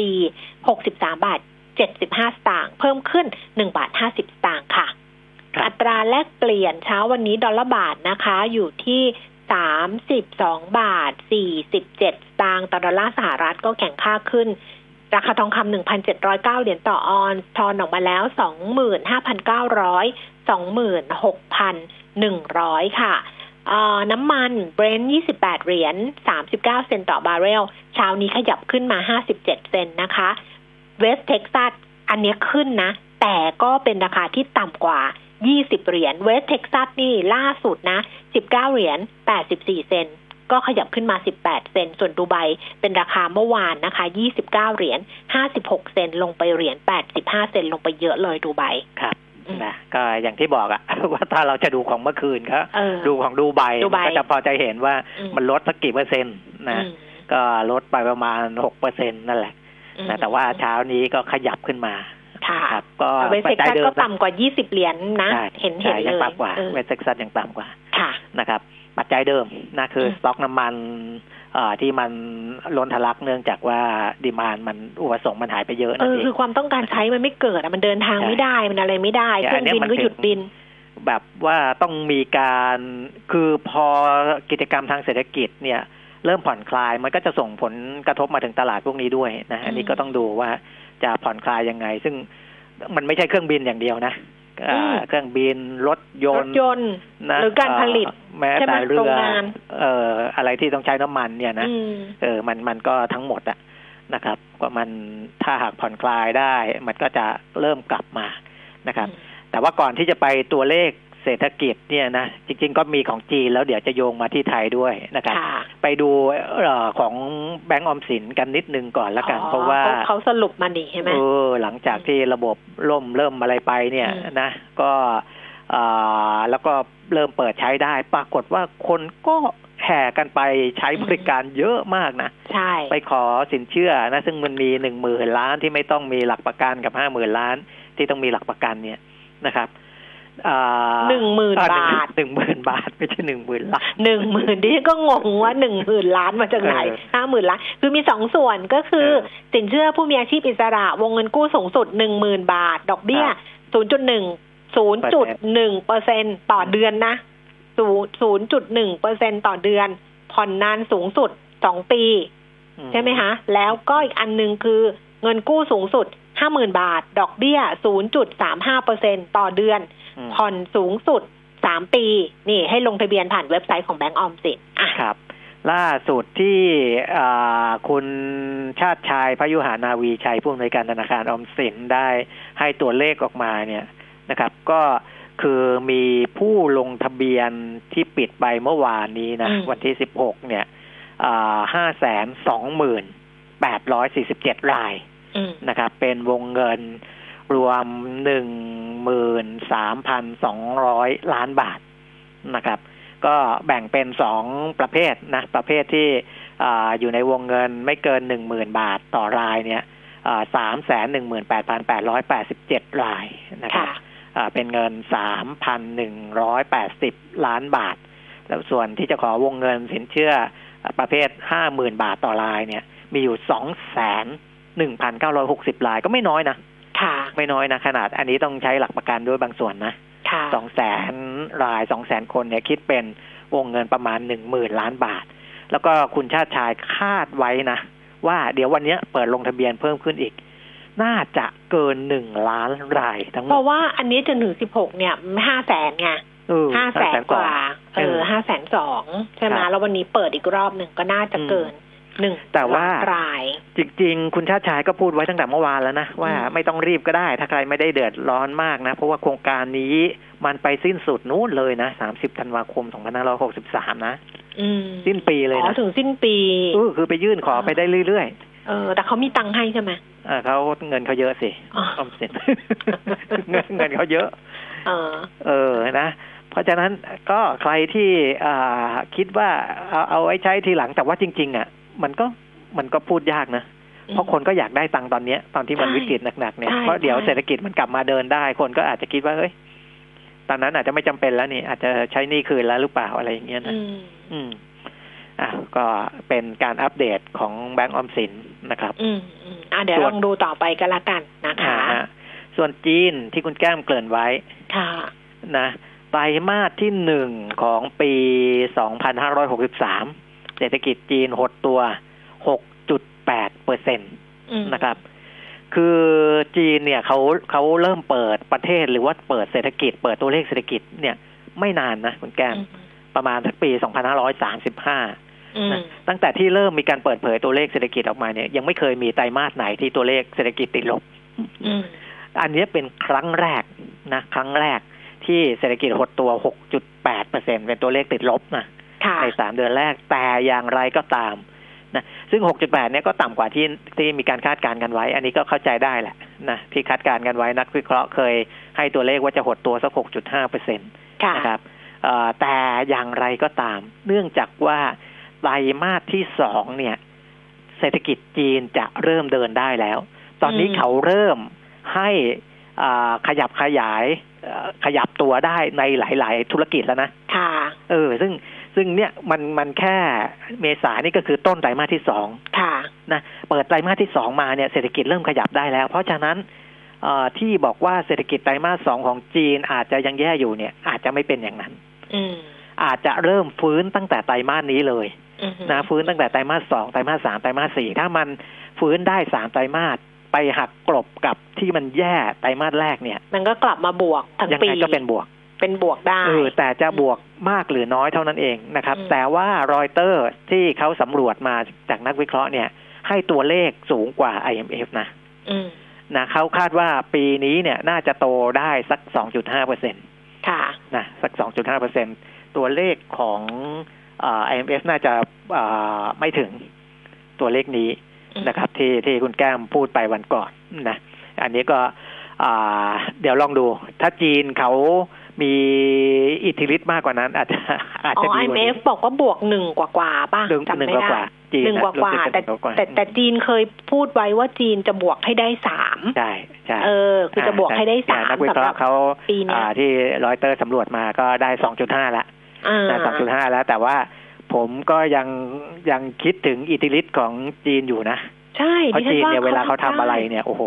63 บาท 75 สตางค์ เพิ่มขึ้น 1 บาท 50 สตางค์ค่ะ อัตราแลกเปลี่ยนเช้าวันนี้ดอลลาร์บาทนะคะ อยู่ที่32บาท47สตางค์ต่อดอลลาร์สหรัฐก็แข่งค่าขึ้น ราคาทองคำ1,709เหรียญต่อออนทอนออกมาแล้ว25,900 26,000หนึ่งร้อย ค่ะน้ำมันเบรนท์28 เหรียญ 39 เซนต์ต่อบาร์เรล เช้านี้ขยับขึ้นมา 57 เซนต์นะคะ West Texas อันนี้ขึ้นนะ แต่ก็เป็นราคาที่ต่ำกว่า 20 เหรียญ West Texas นี่ล่าสุดนะ 19 เหรียญ 84 เซนต์ก็ขยับขึ้นมา 18 เซนต์ ส่วนดูไบเป็นราคาเมื่อวานนะคะ 29 เหรียญ 56 เซนต์ ลงไปเหรียญ 85 เซนต์ ลงไปเยอะเลยดูไบครับ นะก็อย่างที่บอกอะว่าถ้าเราจะดูของเมื่อคืนครับดูของดูไบก็จะพอใจเห็นว่ามันลดสักกี่เปอร์เซ็นต์นะก็ลดไปประมาณหกเปอร์เซ็นต์นั่นแหละนะแต่ว่าเช้านี้ก็ขยับขึ้นมาครับก็ West Texas ก็ต่ำกว่ายี่สิบเหรียญนะ เห็นเห็นเลยยังต่ำกว่า West Texas ยังต่ำกว่า ค่ะ นะครับ ปัจจัยเดิมนะคือสต็อกน้ำมัน ที่มันล้นทะลักเนื่องจากว่า demand มันอุปสงค์มันหายไปเยอะนะเออคือความต้องการใช้มันไม่เกิดมันเดินทางไม่ได้มันอะไรไม่ได้เครื่องบินก็หยุดบิน แบบว่าต้องมีการคือพอกิจกรรมทางเศรษฐกิจเนี่ยเริ่มผ่อนคลายมันก็จะส่งผลกระทบมาถึงตลาดพวกนี้ด้วยนะอันนี้ก็ต้องดูว่าจะผ่อนคลายยังไง ซึ่งมันไม่ใช่เครื่องบินอย่างเดียวนะ เครื่องบินรถยนต์ยนต์หรือการผลิตแม้แต่เรือเอ่ออะไรที่ต้องใช้น้ำมันเนี่ยนะเออมันมันก็ทั้งหมดอะนะครับ ก็มันถ้าหากผ่อนคลายได้ มันก็จะเริ่มกลับมานะครับ แต่ว่าก่อนที่จะไปตัวเลข เศรษฐกิจเนี่ยนะจริง ๆ ก็มีของจีนแล้วเดี๋ยวจะโยงมาที่ไทยด้วยนะครับ ไปดูอของแบงก์ออมสินกันนิดนึงก่อนละกัน เพราะว่าเขาสรุปมานี่ใช่ไหมเออหลังจากที่ระบบล่มเริ่มอะไรไปเนี่ยนะก็แล้วก็เริ่มเปิดใช้ได้ ปรากฏว่าคนก็แห่กันไปใช้บริการเยอะมากนะใช่ไปขอสินเชื่อนะ ซึ่งมันมีหนึ่งหมื่นล้านที่ไม่ต้องมีหลักประกันกับห้าหมื่นล้านที่ต้องมีหลักประกันเนี่ยนะครับ หนึ่งหมื่นบาทหนึ่งหมื่นบาทไม่ใช่หนึ่งหมื่นล้านหนึ่งหมื่นที่ก็งงว่าหนึ่งหมื่นล้านมาจากไหนห้าหมื่นล้านคือมีสองส่วนก็คือสินเชื่อผู้มีอาชีพอิสระ วงเงินกู้สูงสุดหนึ่งหมื่นบาท ดอกเบี้ยศูนย์จุดหนึ่งศูนย์จุดหนึ่งเปอร์เซ็นต่อเดือนนะศูนย์จุดหนึ่งเปอร์เซ็นต่อเดือน ผ่อนนานสูงสุดสองปี ใช่ไหมคะ แล้วก็อีกอันหนึ่งคือเงินกู้สูงสุดห้าหมื่นบาท ดอกเบี้ยศูนย์จุดสามห้าเปอร์เซ็นต่อเดือน ผ่อนสูงสุดสามปี นี่ให้ลงทะเบียนผ่านเว็บไซต์ของแบงก์ออมสินครับ ล่าสุดที่คุณชาติชายพยุหานาวีชัยผู้อำนวยการธนาคารออมสินได้ให้ตัวเลขออกมาเนี่ยนะครับ ก็คือมีผู้ลงทะเบียนที่ปิดไปเมื่อวานนี้นะ วันที่สิบหกเนี่ยห้าแสนสองหมื่นแปดร้อยสี่สิบเจ็ดรายนะครับ เป็นวงเงิน รวมหนึ่งหมื่นสามพันสองร้อยล้านบาทนะครับ ก็แบ่งเป็นสองประเภทนะ ประเภทที่ออยู่ในวงเงินไม่เกินหนึ่งหมื่นบาทต่อรายเนี่ยสามแสนหนึ่งหมื่นแปดพันแปดร้อยแปดสิบเจ็ดรายนะครับค่ะอ่าเป็นเงินสามพันหนึ่งร้อยแปดสิบล้านบาท แล้วส่วนที่จะขอวงเงินสินเชื่อประเภทห้าหมื่นบาทต่อรายเนี่ย มีอยู่สองแสนหนึ่งพันเก้าร้อยหกสิบรายก็ไม่น้อยนะ ค่ะ ไม่น้อยนะขนาด อันนี้ต้องใช้หลักประกันด้วยบางส่วนนะค่ะสองแสนรายสองแสนคนเนี่ยคิดเป็นวงเงินประมาณหนึ่งหมื่นล้านบาท แล้วก็คุณชาติชายคาดไว้นะ ว่าเดี๋ยววันเนี้ยเปิดลงทะเบียนเพิ่มขึ้นอีก น่าจะเกินหนึ่งล้านรายทั้งหมเพดราะว่าอันนี้จนถึงสิบหกเนี่ยห้าแสนไงเออห้าแสนกว่าเอเอออห้าแสนสองใช่ไหมครับแล้ววันนี้เปิดอีกรอบหนึ่งก็น่าจะเกิน หนึ่งแต่ว่าล้นราย จริง ๆ คุณชาติชายก็พูดไว้ตั้งแต่เมื่อวานแล้วนะ ว่าอืมไม่ต้องรีบก็ได้ ถ้าใครไม่ได้เดือดร้อนมากนะ เพราะว่าโครงการนี้มันไปสิ้นสุดนู้นเลยนะสามสิบธันวาคมสองพันห้าร้อยหกสิบสามนะอืมสิ้นปีเลยอ๋อนะถึงสิ้นปีเออคือไปยื่นขอไปได้เรื่อยเออ แต่เขามีตังค์ให้ใช่ไหมๆอ่าเขาเงินเขาเยอะสิอ๋อออมสินเงินเงินเขาเยอะ เออ เออนะเพราะฉะนั้นก็ใครที่อ่าคิดว่าเอาเอาไว้ใช้ทีหลังแต่ว่าจริง ๆ อะ มันก็มันก็พูดยากนะเพราะคนก็อยากได้ตังค์ตอนเนี้ย ตอนที่มันใช่วิกฤตหนักๆเนี่ยใช่เพราะเดี๋ยวใช่เศรษฐกิจมันกลับมาเดินได้ คนก็อาจจะคิดว่าเฮ้ยตอนนั้นอาจจะไม่จำเป็นแล้วนี่อาจจะใช้หนี่คืนแล้วหรือเปล่าอะไรอย่างเงี้ยนะอืมอืมอะก็เป็นการอัปเดตของแบงก์ออมสินนะครับ อืมอืมอะเดี๋ยวส่ลวนองดูต่อไปกันละกันนะคะอ่าฮะส่วนจีนที่คุณแก้มเกริ่นไว้ ค่ะ นะไตรมาสที่หนึ่งของปี2563 เศรษฐกิจจีนหดตัว 6.8เปอร์เซ็นตอืมนะครับ คือจีนเนี่ยเขาเขาเริ่มเปิดประเทศหรือว่าเปิดเศรษฐกิจ เปิดตัวเลขเศรษฐกิจเนี่ยไม่นานนะคุณแก้มอืมประมาณสักปี 2535อืมนะตั้งแต่ที่เริ่มมีการเปิดเผยตัวเลขเศรษฐกิจออกมาเนี่ยยังไม่เคยมีไตรมาสไหนที่ตัวเลขเศรษฐกิจติดลบอืมอันนี้เป็นครั้งแรกนะ ครั้งแรกที่เศรษฐกิจหดตัว 6.8เปอร์เซ็นเป็นตัวเลขติดลบนะค่ะ ในสามเดือนแรกแต่อย่างไรก็ตามนะซึ่ง 6.8 เนี่ยก็ต่ำกว่าที่ที่มีการคาดการณ์กันไว้ อันนี้ก็เข้าใจได้แหละนะที่คาดการณ์กันไว้นักวิเคราะห์เคยให้ตัวเลขว่าจะหดตัวสัก 6.5เปอร์เซ็นตค่ะนะครับเอ่อแต่อย่างไรก็ตาม เนื่องจากว่าไตรมาสที่สองเนี่ย เศรษฐกิจจีนจะเริ่มเดินได้แล้ว ตอนนี้อืมเขาเริ่มให้อ่าขยับขยายเอ่อขยับตัวได้ในหลาย ๆ ธุรกิจแล้วนะ ค่ะ เออ ซึ่ง ซึ่งเนี่ยมันมันแค่เมษานี่ก็คือต้นไตรมาสที่สองค่ะนะเปิดไตรมาสที่สองมาเนี่ยเศรษฐกิจเริ่มขยับได้แล้ว เพราะฉะนั้นเอ่อที่บอกว่าเศรษฐกิจไตรมาสสองของจีนอาจจะยังแย่อยู่เนี่ย อาจจะไม่เป็นอย่างนั้นอืมอาจจะเริ่มฟื้นตั้งแต่ไตรมาสนี้เลยอืมนะฟื้นตั้งแต่ไตรมาสสองไตรมาสสามไตรมาสสี่ถ้ามันฟื้นได้สามไตรมาสไปหักกลบกับที่มันแย่ไตรมาสแรกเนี่ย มันก็กลับมาบวกทั้งยังปีไงก็เป็นบวก เป็นบวกได้เออแต่จะบวกมากหรือน้อยเท่านั้นเองนะครับอืมแต่ว่ารอยเตอร์ที่เขาสำรวจมาจากนักวิเคราะห์เนี่ย ให้ตัวเลขสูงกว่า IMF นะอืมนะเขาคาดว่าปีนี้เนี่ยน่าจะโตได้สัก 2.5เปอร์เซ็นตค่ะนะสัก 2.5เปอร์เซ็นตัวเลขของเอ่อ IMF น่าจะเอ่อไม่ถึงตัวเลขนี้อืมนะครับ ที่ที่คุณแก้มพูดไปวันก่อนนะ อันนี้ก็อ่าเดี๋ยวลองดู ถ้าจีนเขา มีอิทธิฤทธิ์มากกว่านั้น อาจจะอาจอ๋อจะดีกว่านี้ IMF บอกว่าบวกหนึ่งกว่ากว่าๆป่ะหนึ่งจำหนึ่งไม่กว่าได้ๆจีนหนึ่งนะกว่ากว่ารู้สึแต่จะหนึ่งกว่าๆแต่แต่จีนเคยพูดไว้ว่าจีนจะบวกให้ได้สามใช่ใช่เออคือจะบวกให้ได้สามนักวิสำเคหราะรับห์เขาปีเนี้ยอ่าที่รอยเตอร์สำรวจมาก็ได้สองจุดห้าละอ่าสองจุดห้าแล้ว แต่ว่าผมก็ยังยังคิดถึงอิทธิฤทธิ์ของจีนอยู่นะ ใช่เพราะดิฉัจีนว่าเนี่ยเวลาเขาทำอะไรด้เนี่ยโอ้โห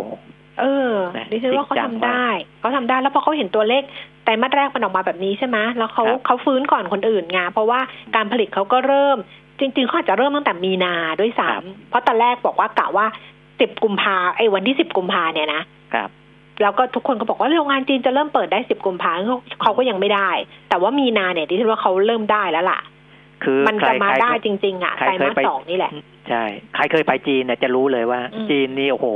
เออนะดิฉันว่าเขาจริงจังทำได้เขาทำได้แล้วพอเขาเห็นตัวเลข ไตรมาสแรกมันออกมาแบบนี้ใช่ไหมแล้วเขาครับเขาฟื้นก่อนคนอื่นไงเพราะว่าการผลิตเขาก็เริ่ม จริงๆเขาอาจจะเริ่มตั้งแต่มีนาด้วยครัซ้ำบเพราะตอนแรกบอกว่ากะว่าสิบกุมภาไอ้วันที่สิบกุมภาเนี่ยนะครับแล้วก็ทุกคนก็บอกว่าโรงงานจีนจะเริ่มเปิดได้สิบกุมภาเขาเขาก็ยังไม่ได้ แต่ว่ามีนาเนี่ยดิฉันว่าเขาเริ่มได้แล้วล่ะ คือมันใครจะมาใครได้จริง ๆ อะใครไตรเคยมาสไปสองนี่แหละ ใช่ ใครเคยไปจีนเนี่ยจะรู้เลยว่าอืมจีนนี่โอ้โห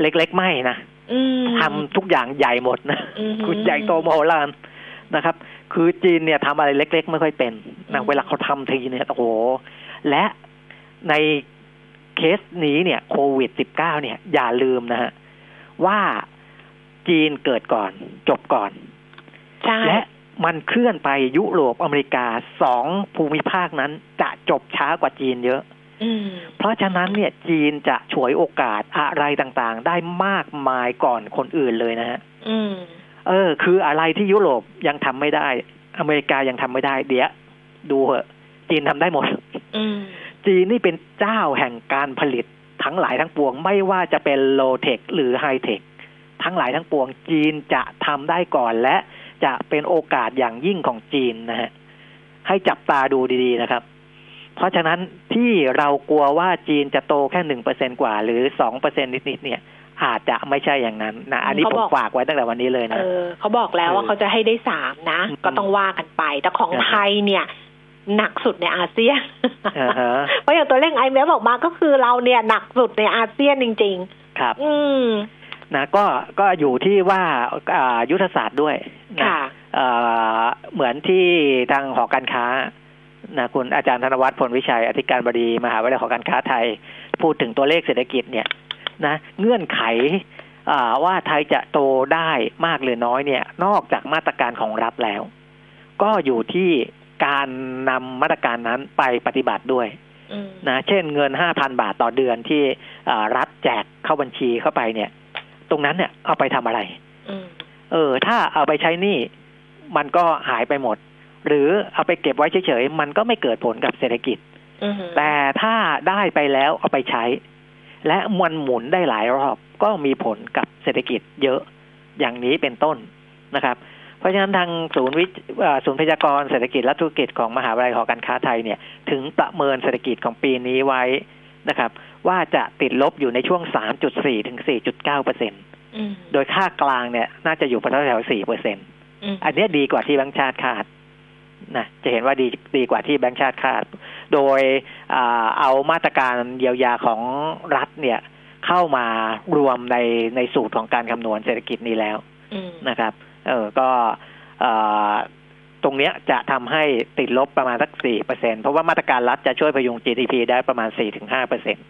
เล็กๆไม่นะอืม ทำทุกอย่างใหญ่หมดนะอืมคือใหญ่โตมโหฬารนะครับ คือจีนเนี่ยทำอะไรเล็ก ๆ ไม่ค่อยเป็นนะอืมเวลาเขาทำทีเนี่ยโอ้โห และในเคสนี้เนี่ยโควิด -19 เนี่ย อย่าลืมนะฮะว่าจีนเกิดก่อน จบก่อนใช่และมันเคลื่อนไปยุโรปอเมริกาสองภูมิภาคนั้นจะจบช้ากว่าจีนเยอะอืม เพราะฉะนั้นเนี่ยจีนจะฉวยโอกาสอะไรต่างๆ ได้มากมายก่อนคนอื่นเลยนะฮะอืมเออ คืออะไรที่ยุโรปยังทำไม่ได้ อเมริกายังทำไม่ได้ เดี๋ยวดูเหอะจีนทำได้หมดอืมจีนนี่เป็นเจ้าแห่งการผลิตทั้งหลายทั้งปวง ไม่ว่าจะเป็นโลเทคหรือไฮเทคทั้งหลายทั้งปวง จีนจะทำได้ก่อนและจะเป็นโอกาสอย่างยิ่งของจีนนะฮะให้จับตาดูดีๆนะครับ เพราะฉะนั้นที่เรากลัวว่าจีนจะโตแค่หนึ่งเปอร์เซนกว่า หรือสองเปอร์เซ็นนิดๆเนี่ยอาจจะไม่ใช่อย่างนั้นนะอันนี้เขาผมบอกฝากไว้ตั้งแต่วันนี้เลยเอนะอเขาบอกแล้วว่าเออเขาจะให้ได้สามนะอืมก็ต้องว่ากันไป แต่ของอ่าฮะไทยเนี่ยหนักสุดในอาเซียนอ่าฮะเพราะอย่างตัวเลขไอเมฟออกมาก็คือเราเนี่ยหนักสุดในอาเซียนจริงครับๆอืมนะก็ก็อยู่ที่ว่าอ่ายุทธศาสตร์ด้วยนะค่ะเอ่อเหมือนที่ทางหอการค้า นะคุณอาจารย์ธนวัฒน์พลวิชัย อธิการบดีมหาวิทยาลัยหอการค้าไทย พูดถึงตัวเลขเศรษฐกิจเนี่ยนะเงื่อนไขอ่าว่าไทยจะโตได้มากหรือน้อยเนี่ย นอกจากมาตรการของรัฐแล้ว ก็อยู่ที่การนำมาตรการนั้นไปปฏิบัติด้วยอืมนะเช่นเงินห้าพันบาทต่อเดือนที่อ่ารัฐแจกเข้าบัญชีเข้าไปเนี่ย ตรงนั้นเนี่ยเอาไปทำอะไรอืมเออ ถ้าเอาไปใช้หนี้มันก็หายไปหมด หรือเอาไปเก็บไว้เฉยๆมันก็ไม่เกิดผลกับเศรษฐกิจอืมแต่ถ้าได้ไปแล้วเอาไปใช้ และมันหมุนได้หลายรอบก็มีผลกับเศรษฐกิจเยอะอย่างนี้เป็นต้นนะครับ เพราะฉะนั้นทางศูนย์วิเอ่อศูนย์พยากรณ์เศรษฐกิจและธุรกิจของมหาวิทยาลัยหอการค้าไทยเนี่ย ถึงประเมินเศรษฐกิจของปีนี้ไว้นะครับ ว่าจะติดลบอยู่ในช่วง 3.4 ถึง 4.9เปอร์เซ็นอืมโดยค่ากลางเนี่ย น่าจะอยู่ประมาณแถว4เปอร์เซ็นอืมอันเนี้ยดีกว่าที่แบงก์ชาติคาด นะจะเห็นว่าดีดีกว่าที่แบงก์ชาติคาด โดยอ่าเอามาตรการเยียวยาของรัฐเนี่ยเข้ามารวมในในสูตรของการคำนวณเศรษฐกิจนี้แล้วอืมนะครับ เออก็เอ่อตรงเนี้ยจะทำให้ติดลบประมาณสักสี่เปอร์เซ็นเพราะว่ามาตรการรัฐจะช่วยพยุง GDP ได้ประมาณสี่ถึงห้าเปอร์เซ็นต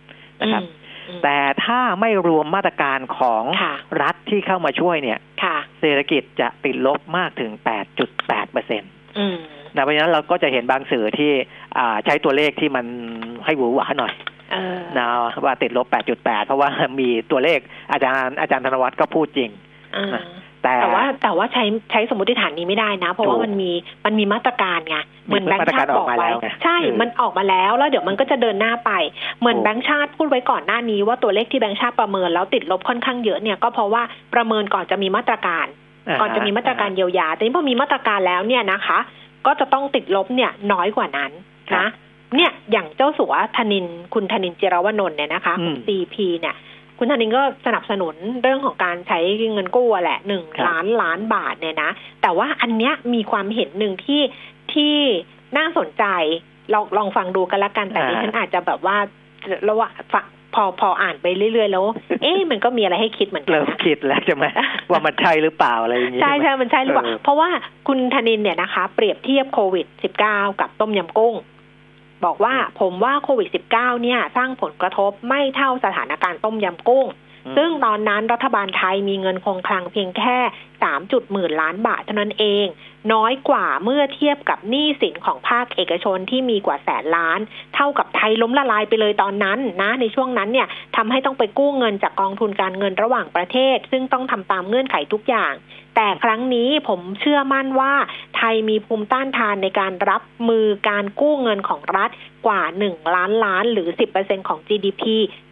นะครับอืมแต่ถ้าไม่รวมมาตรการของค่ะรัฐที่เข้ามาช่วยเนี่ยค่ะเศรษฐกิจจะติดลบมากถึง8.8เปอร์เซ็นต์อืม นะเพราะฉะนั้นเราก็จะเห็นบางสื่อที่อ่าใช้ตัวเลขที่มันให้หวือหวาหน่อยเออนะว่าติดลบ 8.8 เพราะว่ามีตัวเลขอาจารย์อาจารย์ธนวัฒน์ก็พูดจริงอ่าแต่แต่ว่าแต่ว่าใช้ใช้สมมติฐานนี้ไม่ได้นะ เพราะว่าถูกมันมีมันมีมาตรการไงเหมือนมีแบงค์มาตรชาการติบอกออกมาไว้แล้วไงใช่เออมันออกมาแล้วแล้วเดี๋ยวมันก็จะเดินหน้าไป เหมือนถูกแบงค์ชาติพูดไว้ก่อนหน้านี้ว่าตัวเลขที่แบงค์ชาติประเมินแล้วติดลบค่อนข้างเยอะเนี่ยก็เพราะว่าประเมินก่อนจะมีมาตรการาก่อนจะมีมาตรการเยียวยาแต่นี่พอมีมาตรการแล้วเนี่ยนะคะ ก็จะต้องติดลบเนี่ยน้อยกว่านั้นครันะบเนี่ยอย่างเจ้าสัวธนินคุณธนินเจรวนนท์เนี่ยนะคะอืมคุณ CP เนี่ยคุณธนินก็สนับสนุนเรื่องของการใช้เงินกู้อะแหละหนึ่งครับล้านล้านบาทเนี่ยนะ แต่ว่าอันเนี้ยมีความเห็นหนึ่งที่ที่น่าสนใจลองลองฟังดูกันละกันแต่ดิฉันอาจจะแบบว่าระหว่างฟัง พอพออ่านไปเรื่อยๆแล้ว เอ๊ะมันก็มีอะไรให้คิดเหมือนกัเริ่นมนะคิดแล้วใช่ไหมว่ามันใช่หรือเปล่าอะไรอย่างงี้ใช่ไหมใช่มันใช่หรือเปล่าเออเพราะว่าคุณธนินเนี่ยนะคะ เปรียบเทียบโควิด -19 กับต้มยำกุ้ง บอกว่าผมว่าโควิด -19 เนี่ย สร้างผลกระทบไม่เท่าสถานการณ์ต้มยำกุ้งอืม ซึ่งตอนนั้นรัฐบาลไทยมีเงินคงคลังเพียงแค่3จุดหมื่นล้านบาทเท่านั้นเอง น้อยกว่าเมื่อเทียบกับหนี้สินของภาคเอกชนที่มีกว่าแสนล้าน เท่ากับไทยล้มละลายไปเลยตอนนั้นนะ ในช่วงนั้นเนี่ยทำให้ต้องไปกู้เงินจากกองทุนการเงินระหว่างประเทศ ซึ่งต้องทำตามเงื่อนไขทุกอย่าง แต่ครั้งนี้ผมเชื่อมั่นว่าไทยมีภูมิต้านทานในการรับมือการกู้เงินของรัฐกว่า 1 ล้านล้านหรือ 10%ของ GDP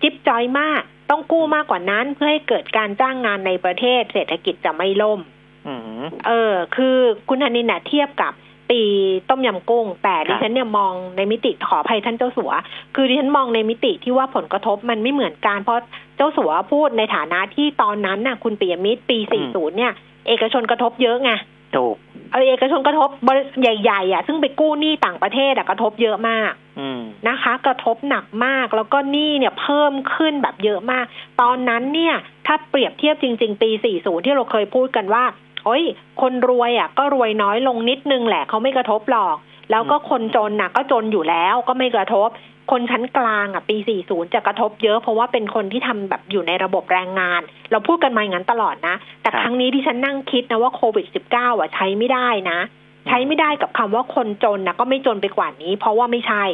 จิ๊บจอยมาก ต้องกู้มากกว่านั้นเพื่อให้เกิดการจ้างงานในประเทศ เศรษฐกิจจะไม่ล่มอืมเออ คือคุณธนินน่ะเทียบกับปีต้มยำกุ้ง แต่ดิฉันเนี่ยมองในมิติขออภัยท่านเจ้าสัว คือดิฉันมองในมิติที่ว่าผลกระทบมันไม่เหมือนกัน เพราะเจ้าสัวพูดในฐานะที่ตอนนั้นน่ะ คุณปิยมิตรปี 40 เนี่ย เอกชนกระทบเยอะไงถูกเออเอกชนกระทบบริใหญ่ๆอะซึ่งไปกู้หนี้ต่างประเทศอะกระทบเยอะมากอืม นะคะ กระทบหนักมากแล้วก็หนี้เนี่ยเพิ่มขึ้นแบบเยอะมาก ตอนนั้นเนี่ย ถ้าเปรียบเทียบจริง ๆ ปี 40 ที่เราเคยพูดกันว่าโอ้ย คนรวยอะ ก็รวยน้อยลงนิดนึงแหละเขาไม่กระทบหรอก แล้วก็คนจนน่ะ ก็จนอยู่แล้วก็ไม่กระทบ คนชั้นกลางอะ ปี 40 จะกระทบเยอะ เพราะว่าเป็นคนที่ทำแบบอยู่ในระบบแรงงาน เราพูดกันมาอย่างนั้นตลอดนะ แต่ครับครั้งนี้ที่ฉันนั่งคิดนะว่าโควิด -19 อะใช้ไม่ได้นะ ใช้ไม่ได้กับคำว่าคนจนนะก็ไม่จนไปกว่านี้ เพราะว่าไม่ใช่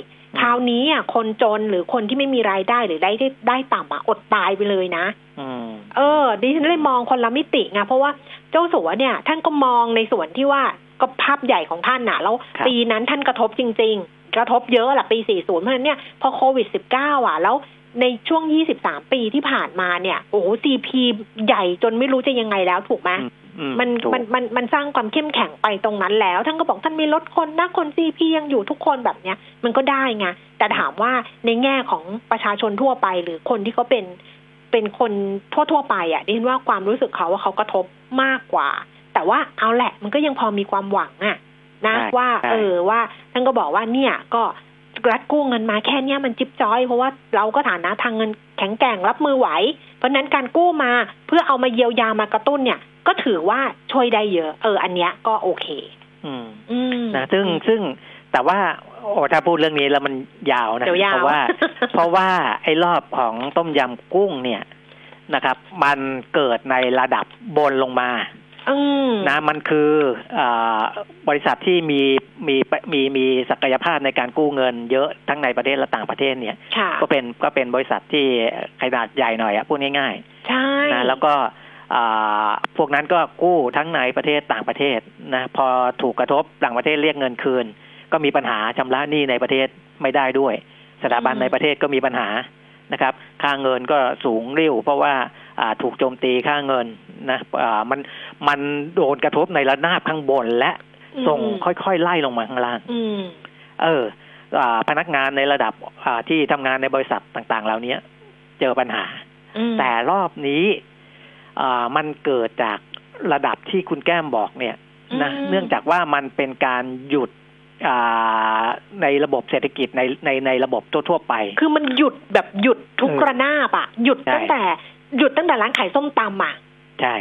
คราวนี้อะคนจนหรือคนที่ไม่มีรายได้หรือได้ได้ได้ต่ำอะอดตายไปเลยนะอืมเออ ดิฉันเลยมองคนละมิติไงเพราะว่าเจ้าสัวเนี่ย ท่านก็มองในส่วนที่ว่าก็ภาพใหญ่ของท่านน่ะ แล้วครับปีนั้นท่านกระทบจริง ๆ กระทบเยอะแหละปี 40 เพราะฉะนั้นเนี่ยพอโควิด 19 อะ แล้วในช่วง 23 ปีที่ผ่านมาเนี่ย โอ้โห GP ใหญ่จนไม่รู้จะยังไงแล้วถูกไหมอือื มันถูกมันมันมันสร้างความเข้มแข็งไปตรงนั้นแล้ว ท่านก็บอกท่านมีลดคนนะคน GP ยังอยู่ทุกคนแบบเนี้ย มันก็ได้ไงแต่ถามว่าในแง่ของประชาชนทั่วไปหรือคนที่เขาเป็นเป็นคนทั่วๆไปอะดิฉันว่าความรู้สึกเขาว่าเขากระทบมากกว่า แต่ว่าเอาแหละ มันก็ยังพอมีความหวังอะนะใช่ว่าใช่เออว่าท่านก็บอกว่าเนี่ยก็ รัฐกู้เงินมาแค่เนี้ยมันจิ๊บจ้อย เพราะว่าเราก็ฐานะทางเงินแข็งแกร่งรับมือไหว เพราะฉะนั้นการกู้มาเพื่อเอามาเยียวยามากระตุ้นเนี่ย ก็ถือว่าช่วยได้เยอะ เออ อันเนี้ยก็โอเค อืมอืมนะซึ่งซึ่งแต่ว่าโอ้ถ้าพูดเรื่องนี้แล้วมันยาวนะเดี๋ยวยาวเพราะว่า เพราะว่าไอ้รอบของต้มยำกุ้งเนี่ยนะครับ มันเกิดในระดับบนลงมาอืม นะมันคืออาบริษัทที่มีมีมีมีศักยภาพในการกู้เงิน เยอะทั้งในประเทศและต่างประเทศเนี่ยค่ะก็เป็นก็เป็นบริษัทที่ขนาดใหญ่หน่อยอะพูดง่ายใช่ๆนะแล้วก็อ่าพวกนั้นก็กู้ทั้งในประเทศต่างประเทศนะพอถูกกระทบต่างประเทศเรียกเงินคืน ก็มีปัญหาชำระหนี้ในประเทศไม่ได้ด้วย สถาบันในประเทศก็มีปัญหานะครับ ค่าเงินก็สูงริ่วเพราะว่าอ่า ถูกโจมตีค่าเงินนะอ่ามันมันโดนกระทบในระนาบข้างบนและส่งค่อยๆไล่ลงมาข้างล่างอืมเอออาพนักงานในระดับอ่าที่ทำงานในบริษัทต่าง ๆ เหล่านี้เจอปัญหาอืมแต่รอบนี้อ่ามันเกิดจากระดับที่คุณแก้มบอกเนี่ยนะอืมเนื่องจากว่ามันเป็นการหยุดอ่าในระบบเศรษฐกิจในในในระบบทั่วๆไป คือมันหยุดแบบหยุดทุกเออระนาบอะหยุดใช่ตั้งแต่ หยุดตั้งแต่ร้านขายส้มตำอะใช่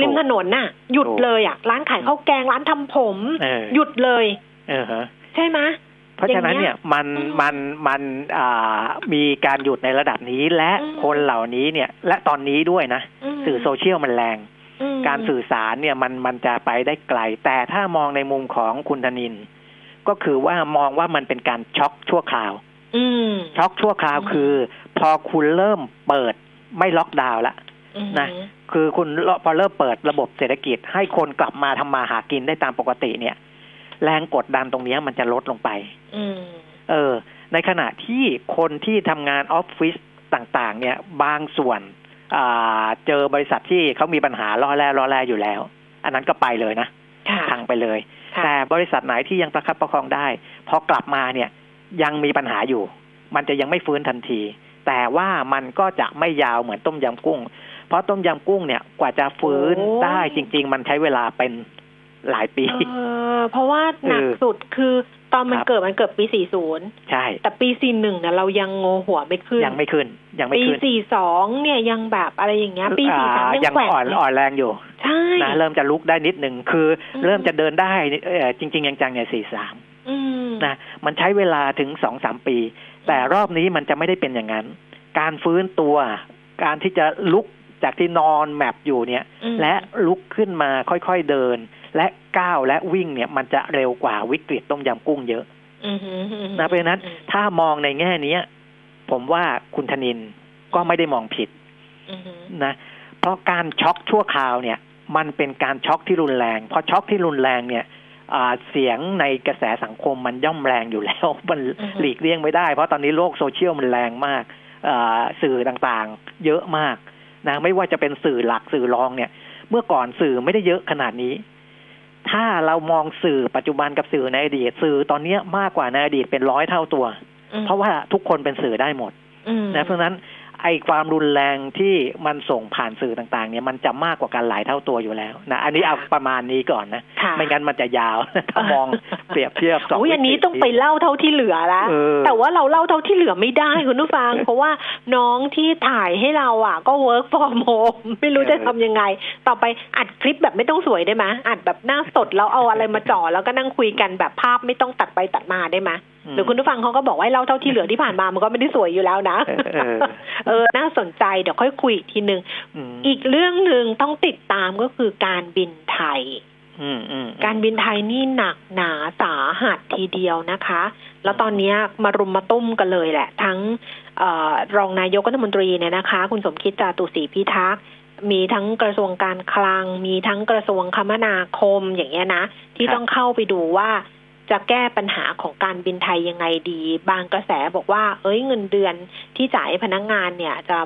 ริมถนนน่ะ หยุดถูกเลยอะร้านขายข้าวแกงร้านทำผมเออหยุดเลย เออฮะใช่ไหมเพราะฉะนั้นเนี่ยมันอืมมันมันอ่ามีการหยุดในระดับนี้และอืมคนเหล่านี้เนี่ย และตอนนี้ด้วยนะมสื่อโซเชียลมันแรงมการสื่อสารเนี่ยมันมันจะไปได้ไกล แต่ถ้ามองในมุมของคุณธนิน ก็คือว่ามองว่ามันเป็นการช็อกชั่วคราวอืมช็อกชั่วคราวอืมคือ พอคุณเริ่มเปิด ไม่ล็อกดาวน์ละอืมนะคือคุณพอเริ่มเปิดระบบเศรษฐกิจ ให้คนกลับมาทำมาหากินได้ตามปกติเนี่ย แรงกดดันตรงเนี้ยมันจะลดลงไปอืมเออ ในขณะที่คนที่ทำงานออฟฟิศต่าง ๆ เนี่ย บางส่วนอ่าเจอบริษัทที่เขามีปัญหาล่อแร่ล่อแร่อยู่แล้ว อันนั้นก็ไปเลยนะค่ะพังไปเลยค่ะแต่บริษัทไหนที่ยังประคับประคองได้ พอกลับมาเนี่ย ยังมีปัญหาอยู่ มันจะยังไม่ฟื้นทันที แต่ว่ามันก็จะไม่ยาวเหมือนต้มยำกุ้ง เพราะต้มยำกุ้งเนี่ยกว่าจะฟื้นโอ้ยได้จริง ๆ มันใช้เวลาเป็นหลายปีเออเพราะว่าหนักเออสุดคือตอนมันครับเกิดมันเกิดปี 40 ใช่ แต่ปี 41เนี่ยเรายังโงหัวไม่ขึ้น ยังไม่ขึ้น ยังไม่ปีขึ้น42 เนี่ยยังแบบอะไรอย่างเงี้ย ปีอ่า43 ยัยังงแกว่งอ่อนเลยอ่อนแรงอยู่ ใช่นะเริ่มจะลุกได้นิดหนึ่งคืออมเริ่มจะเดินได้เอ่อจริงๆจังๆเนี่ยสี่สามอืมนะ มันใช้เวลาถึงสองสามปี แต่รอบนี้มันจะไม่ได้เป็นอย่างนั้น การฟื้นตัว การที่จะลุกจากที่นอนแบ็บอยู่เนี่ยอืมและลุกขึ้นมาค่อยๆเดิน และก้าวและวิ่งเนี่ยมันจะเร็วกว่าวิกฤตต้มยำกุ้งเยอะอืมอืมอืมนะเพราะฉะนั้นอืมถ้ามองในแง่เนี้ยผมว่าคุณธนินก็ไม่ได้มองผิดอืมนะเพราะการช็อกชั่วคราวเนี่ย มันเป็นการช็อกที่รุนแรงพอช็อกที่รุนแรงเนี่ยอ่า เสียงในกระแสสังคมมันย่อมแรงอยู่แล้ว มันหลีกเลี่ยงไม่ได้ เพราะตอนนี้โลกโซเชียลมันแรงมากอ่าสื่อต่างๆ เยอะมากนะไม่ว่าจะเป็นสื่อหลักสื่อรองเนี่ย เมื่อก่อนสื่อไม่ได้เยอะขนาดนี้ ถ้าเรามองสื่อปัจจุบันกับสื่อในอดีตสื่อตอนเนี้ยมากกว่าในอดีตเป็นร้อยเท่าตัวอืมเพราะว่าทุกคนเป็นสื่อได้หมดอืมนะเพราะฉะนั้น ไอ้ความรุนแรงที่มันส่งผ่านสื่อต่างๆ เนี่ยมันจะมากกว่ากันหลายเท่าตัวอยู่แล้วนะอันนี้เอาประมาณนี้ก่อนนะค่ะไม่งั้นมันจะยาวถ้ามองเปรียบเทียบสองโอ้ยอันนี้วิกฤต้องไปเล่าเท่าที่เหลือละเออแต่ว่าเราเล่าเท่าที่เหลือไม่ได้คุณผู้ฟัง เพราะว่าน้องที่ถ่ายให้เราอะ ก็ work from home ไม่รู้จะทำยังไง ต่อไปอัดคลิปแบบไม่ต้องสวยได้ไหมอัดแบบหน้าสดแล้วเอาอะไรมาจ่อแล้วก็นั่งคุยกันแบบภาพไม่ต้องตัดไปตัดมาได้ไหมอืม หรือคุณผู้ฟังเขาก็บอกว่าให้เล่าเท่าที่เหลือที่ผ่านมามันก็ไม่ได้สวยอยู่แล้วนะ เออเออเออน่าสนใจเดี๋ยวค่อยคุยอีกทีหนึ่งมอีกเรื่องหนึ่งต้องติดตามก็คือการบินไทยอืมอืมการบินไทยนี่หนักหนาสาหัสทีเดียวนะคะ แล้วตอนนี้มารุมมาตุ้มกันเลยแหละ ทั้งออรองนายกรัฐมนตรีเนี่ยนะคะ คุณสมคิดจาตุศรีพิทักษ์มีทั้งกระทรวงการคลัง มีทั้งกระทรวงคมนาคมอย่างเงี้ยนะ ที่ต้องเข้าไปดูว่า จะแก้ปัญหาของการบินไทยยังไงดี บางกระแสบอกว่า เอ้ยเงินเดือนที่จ่ายพนักงงานเนี่ยจะ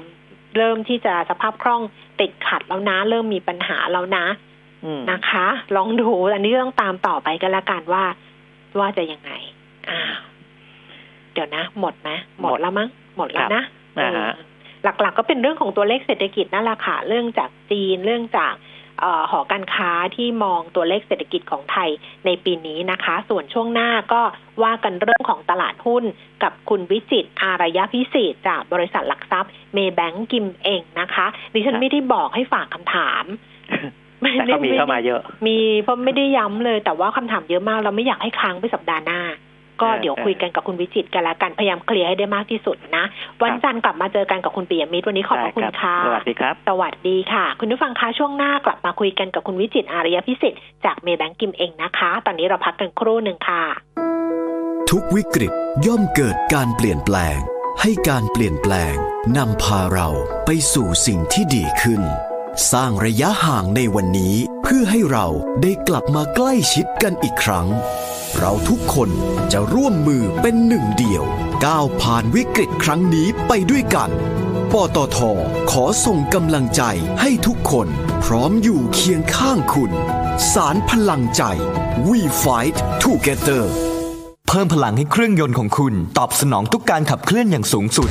เริ่มที่จะสภาพคล่องติดขัดแล้วนะ เริ่มมีปัญหาแล้วนะนะคะ ลองดูอันนี้ต้องตามต่อไปกันละกันว่าว่าจะยังไง อ่า เดี๋ยวนะ หมดไหมหมดแล้วมั้งหมดแล้วนะหลักๆก็เป็นเรื่องของตัวเลขเศรษฐกิจนั่นแหละค่ะ เรื่องจากจีนเรื่องจาก หอการค้าที่มองตัวเลขเศรษฐกิจของไทยในปีนี้นะคะ ส่วนช่วงหน้าก็ว่ากันเรื่องของตลาดหุ้นกับคุณวิจิตอารยพิเศษจากบริษัทหลักทรัพย์เมย์แบงก์กิมเองนะคะดิฉันไม่ได้บอกให้ฝากคำถามแต่ก็มีเข้ามาเยอะ มีเพราะไม่ได้ย้ำเลย แต่ว่าคำถามเยอะมากเราไม่อยากให้ค้างไปสัปดาห์หน้า ก็เดี๋ยวคุยกันกับคุณวิจิตกันละกันพยายามเคลียร์ให้ได้มากที่สุดนะ วันจันทร์กลับมาเจอกันกับคุณปิยมิตรวันนี้ขอบคุณค่ะสวัสดีครับ สวัสดีค่ะ คุณผู้ฟังคะช่วงหน้ากลับมาคุยกันกับคุณวิจิตอารยพิสิทธิ์จากเมย์แบงกิมเองนะคะ ตอนนี้เราพักกันครู่หนึ่งค่ะ ทุกวิกฤตย่อมเกิดการเปลี่ยนแปลง ให้การเปลี่ยนแปลงนำพาเราไปสู่สิ่งที่ดีขึ้น สร้างระยะห่างในวันนี้เพื่อให้เราได้กลับมาใกล้ชิดกันอีกครั้ง เราทุกคนจะร่วมมือเป็นหนึ่งเดียว ก้าวผ่านวิกฤตครั้งนี้ไปด้วยกัน ปตทขอส่งกำลังใจให้ทุกคนพร้อมอยู่เคียงข้างคุณ สารพลังใจ We Fight Together เพิ่มพลังให้เครื่องยนต์ของคุณ ตอบสนองทุกการขับเคลื่อนอย่างสูงสุด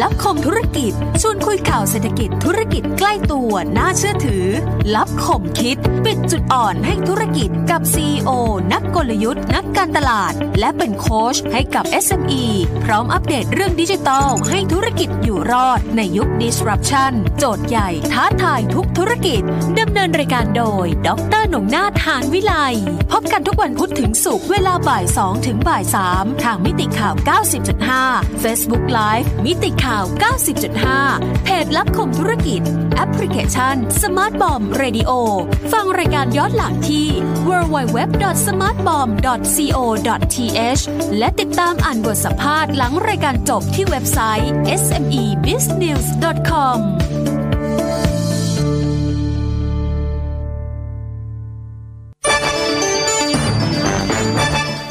ลับคมธุรกิจ ชวนคุยข่าวเศรษฐกิจธุรกิจใกล้ตัวน่าเชื่อถือ ลับคมคิด ปิดจุดอ่อนให้ธุรกิจกับ CEO นักกลยุทธ์ นักการตลาด และเป็นโค้ชให้กับ SME พร้อมอัปเดตเรื่องดิจิทัล ให้ธุรกิจอยู่รอดในยุค disruption โจทย์ใหญ่ท้าทายทุกธุรกิจดำเนินรายการโดย ดรหนงนาทานวิไลพบกันทุกวันพุธถึงศุกร์เวลาบ่าย2ถึงบ่าย3ทางมิติข่าว 90.5 Facebook Live มิติข่าวาว 90.5 เพจลับคมธุรกิจ แอปพลิเคชัน Smart Bomb Radio ฟังรายการย้อนหลังที่ www.smartbomb.co.th และติดตามอ่านบทสัมภาษณ์หลังรายการจบที่เว็บไซต์ sme-business.com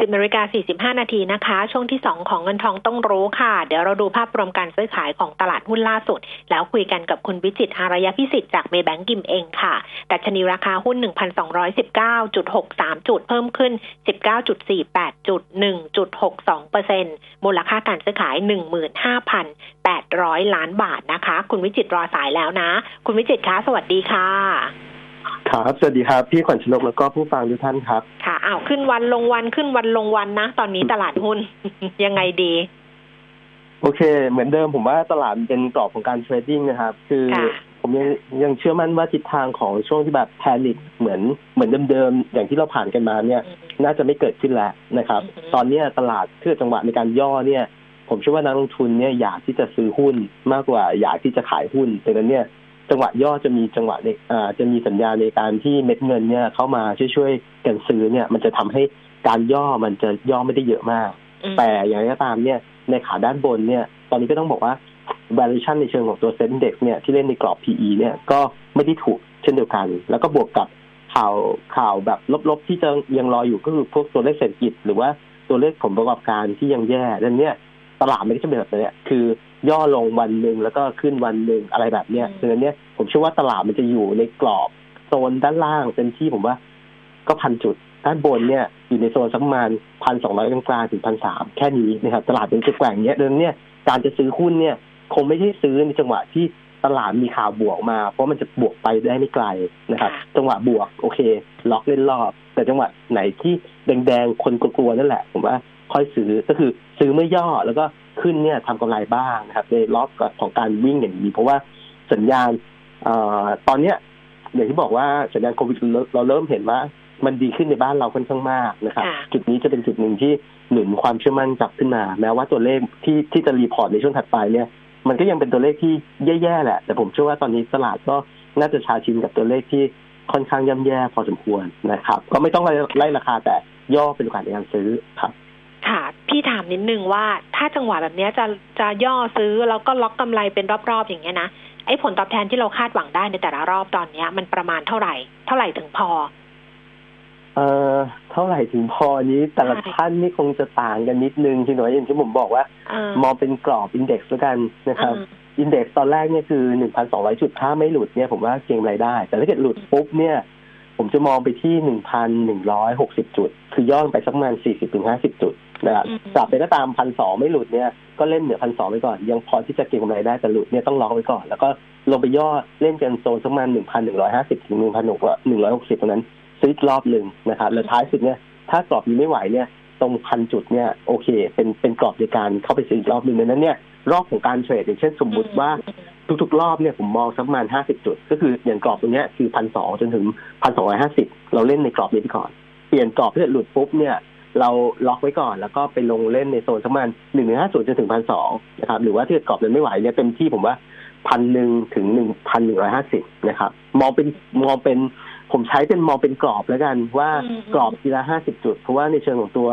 10นาฬิกา45 นาทีนะคะ ช่วงที่ 2 ของเงินทองต้องรู้ค่ะ เดี๋ยวเราดูภาพรวมการซื้อขายของตลาดหุ้นล่าสุด แล้วคุยกันกับคุณวิจิตอารยพิสิทธิ์จากเมย์แบงกิมเองค่ะแต่ชนีราคาหุ้น 1,219.63 จุดเพิ่มขึ้น 19.48 จุด 1.62เปอร์เซ็นต์มูลค่าการซื้อขาย 15,800 ล้านบาทนะคะ คุณวิจิตรอสายแล้วนะ คุณวิจิตคะสวัสดีค่ะ ครับสวัสดีครับพี่ขวัญชนกแล้วก็ผู้ฟังทุกท่านครับค่ะอ้าวขึ้นวันลงวันขึ้นวันลงวันนะ ตอนนี้ตลาดหุ้น ยังไงดี โอเค เหมือนเดิมผมว่าตลาดเป็นกรอบของการเทรดดิ้งนะครับ คือผมยังยังเชื่อมั่นว่าทิศทางของช่วงที่แบบแพนิคเหมือนเหมือนเดิมๆ อย่างที่เราผ่านกันมาเนี่ย น่าจะไม่เกิดขึ้นแล้วนะครับ ตอนนี้ตลาดเพื่อจังหวะในการย่อเนี่ย ผมเชื่อว่านักลงทุนเนี่ยอยากที่จะซื้อหุ้นมากกว่าอยากที่จะขายหุ้นดังนั้นเนี่ย จังหวะย่อจะมีจังหวะในอ่าจะมีสัญญาณในการที่เม็ดเงินเนี่ยเข้ามาช่วยๆกันซื้อเนี่ย มันจะทำให้การย่อมันจะย่อไม่ได้เยอะมาก แต่อย่างไรก็ตามเนี่ยในขาด้านบนเนี่ย ตอนนี้ก็ต้องบอกว่า valuation ในเชิงของตัวเซ็นเด็กเนี่ยที่เล่นในกรอบ PE เนี่ยก็ไม่ได้ถูกเช่นเดียวกัน แล้วก็บวกกับข่าวข่าวแบบลบๆที่จะยังรออยู่ก็คือพวกตัวเลขเศรษฐกิจ หรือว่าตัวเลขผลประกอบการที่ยังแย่ดังนี้ตลาดไม่ได้จะเป็นแบบนี้คือ ย่อลงวันหนึ่งแล้วก็ขึ้นวันหนึ่งอะไรแบบเนี้ยดังนั้นเนี่ยผมเชื่อว่าตลาดมันจะอยู่ในกรอบโซนด้านล่างเต็มที่ผมว่า ก็พันจุด ด้านบนเนี่ย อยู่ในโซนสักประมาณพันสองร้อยกลางๆถึงพันสามแค่นี้นะครับ ตลาดเป็นจะแกว่งเนี้ยดังนั้นเนี่ยการจะซื้อหุ้นเนี่ย คงไม่ใช่ซื้อในจังหวะที่ตลาดมีข่าวบวกมา เพราะมันจะบวกไปได้ไม่ไกลนะครับ จังหวะบวกโอเค ล็อกเล่นรอบ แต่จังหวะไหนที่แดงๆคนกลัวๆนั่นแหละ ผมว่าค่อยซื้อก็คือซื้อไม่ย่อแล้วก็ ขึ้นเนี่ยทำกำไรบ้างนะครับ ในรอบของการวิ่งอย่างนี้ เพราะว่าสัญญาณอตอนเนี้ยอย่างที่บอกว่าสัญญาณโควิดเราเริ่มเห็นว่ามันดีขึ้นในบ้านเราค่อนข้างมากนะครับ จุดนี้จะเป็นจุดหนึ่งที่หนุนความเชื่อมั่นกลับขึ้นมา แม้ว่าตัวเลขที่ที่จะ report ในช่วงถัดไปเนี่ย มันก็ยังเป็นตัวเลขที่แย่ๆแหละ แต่ผมเชื่อว่าตอนนี้ตลาดก็น่าจะชาชินกับตัวเลขที่ค่อนข้างย่ำแย่พอสมควรนะครับ ก็ไม่ต้องไล่ราคาแต่ย่อเป็นโอกาสในการซื้อครับ ค่ะพี่ถามนิดนึงว่า ถ้าจังหวะแบบนี้จะจะย่อซื้อแล้วก็ล็อกกำไรเป็นรอบๆอย่างเงี้ยนะไอ้ผลตอบแทนที่เราคาดหวังได้ในแต่ละรอบตอนเนี้ย มันประมาณเท่าไหร่ เท่าไหร่ถึงพอ เอ่อเท่าไหร่ถึงพอนี้แต่ละท่านนี่คงจะต่างกันนิดนึงที่หน่อยอย่างที่ผมบอกว่า มองเป็นกรอบอินเด็กซ์แล้วกันนะครับอินเด็กซ์ตอนแรกเนี่ยคือหนึ่งพันสองร้อยจุดถ้าไม่หลุดเนี่ยผมว่าเก็งรายได้ แต่ถ้าเกิดหลุดปุ๊บเนี่ย ผมจะมองไปที่หนึ่งพันหนึ่งร้อยหกสิบจุด คือย่อไปสักประมาณสี่สิบถึงห้าสิบจุด นะครับจับไปก็ตามพันสองไม่หลุดเนี่ยก็เล่นเหนือพันสองไปก่อน ยังพอที่จะเก็งกำไรได้แต่หลุดเนี่ยต้องรอไว้ก่อน แล้วก็ลงไปย่อเล่นกันโซนสักประมาณหนึ่งพันหนึ่งร้อยห้าสิบถึงหนึ่งพันหกหนึ่งร้อยหกสิบตรงนั้นซื้อรอบหนึ่งนะครับแล้วท้ายสุดเนี่ยถ้ากรอบนี้ไม่ไหวเนี่ยตรงพันจุดเนี่ยโอเค เป็นเป็นกรอบในการเข้าไปซื้ออีกรอบหนึ่งดังนั้นเนี่ยรอบของการเทรดอย่างเช่นสมมุติว่าทุกๆ รอบเนี่ยผมมองสักประมาณห้าสิบจุด ก็คืออย่างกรอบตรงนี้คือพันสองจนถึงพันสองร้อยห้าสิบเราเล่นในกรอบนี้ไปก่อน เปลี่ยนกรอบเพื่อหลุดปุ๊บเนี่ย เราล็อกไว้ก่อนแล้วก็ไปลงเล่นในโซนสักประมาณหนึ่งถึงห้าจุดจนถึงพันสองนะครับ หรือว่าถ้าเกรอบนั้นไม่ไหวเนี่ยเต็มที่ผมว่าพันหนึ่งถึงหนึ่งพันหนึ่งร้อยห้าสิบนะครับ มองเป็นมองเป็นผมใช้เป็นมองเป็นกรอบแล้วกัน ว่ากรอบทีละห้าสิบจุด เพราะว่าในเชิงของตัว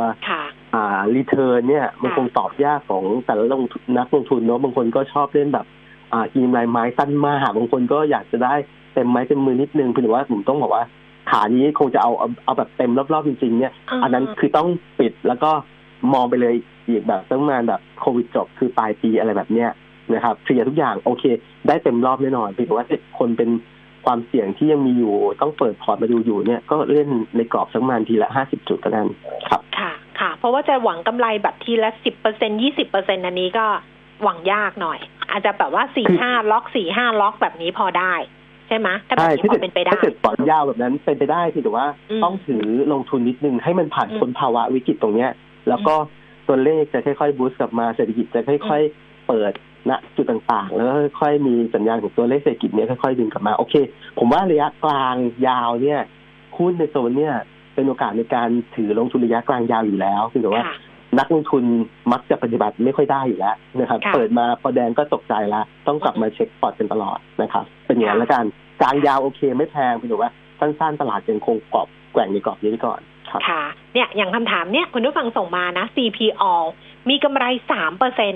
อ่ารีเทิร์นเนี่ยมันคงตอบยากของแต่ละลงนักลงทุนเนาะบางคนก็ชอบเล่นแบบอ่ากีมลายไม้สั้นมากบางคนก็อยากจะได้เต็มไม้เต็มมือนิดนึงเพียงว่าผมต้องบอกว่า ขานี้คงจะเอาเอาเอาแบบเต็มรอบๆจริง ๆ เนี่ย อันนั้นคือต้องปิดแล้วก็มองไปเลยอีกแบบตั้งนานแบบโควิดจบคือปลายปีอะไรแบบเนี้ยนะครับเคลียร์ทุกอย่างโอเค ได้เต็มรอบแน่นอนเพียงแต่ว่าคนเป็นความเสี่ยงที่ยังมีอยู่ต้องเปิดพอร์ตมาดูอยู่เนี่ยก็เล่นในกรอบสักประมาณทีละห้าสิบจุดก็ได้ครับค่ะ ค่ะ เพราะว่าจะหวังกำไรแบบทีละสิบเปอร์เซ็นยี่สิบเปอร์เซ็นอันนี้ก็หวังยากหน่อย อาจจะแบบว่าสี่ห้าล็อกสี่ห้าล็อกแบบนี้พอได้ ใช่ไหมถ้าแบบนี้พอเป็นไปได้ถ้าเกิดปล่อยยาวแบบนั้นเป็นไปได้ที่แต่ว่าต้องถือลงทุนนิดนึงให้มันผ่านพ้นภาวะวิกฤตตรงเนี้ย แล้วก็ตัวเลขจะค่อยๆบูสต์กลับมาเศรษฐกิจจะค่อย ๆ เปิดณจุดต่างๆ แล้วค่อยๆมีสัญญาณของตัวเลขเศรษฐกิจเนี้ยค่อยๆดึงกลับมาโอเค ผมว่าระยะกลางยาวเนี่ยหุ้นในโซนเนี่ยเป็นโอกาสในการถือลงทุนระยะกลางยาวอยู่แล้วคือแต่ว่า นักลงทุนมักจะปฏิบัติไม่ค่อยได้อยู่แล้วนะครับ เปิดมาพอแดงก็ตกใจละต้องกลับมาเช็คพอร์ตเป็นตลอดนะครับ เป็นอย่างนั้นแล้วกันกลางยาวโอเคไม่แพงเพียงแต่ว่าสั้นๆตลาดยังคงกรอบแกว่งในกรอบนี้ไปก่อนครับค่ะ เนี่ยอย่างคำถามเนี่ยคุณผู้ฟังส่งมานะ CPO มีกำไรสามเปอร์เซ็น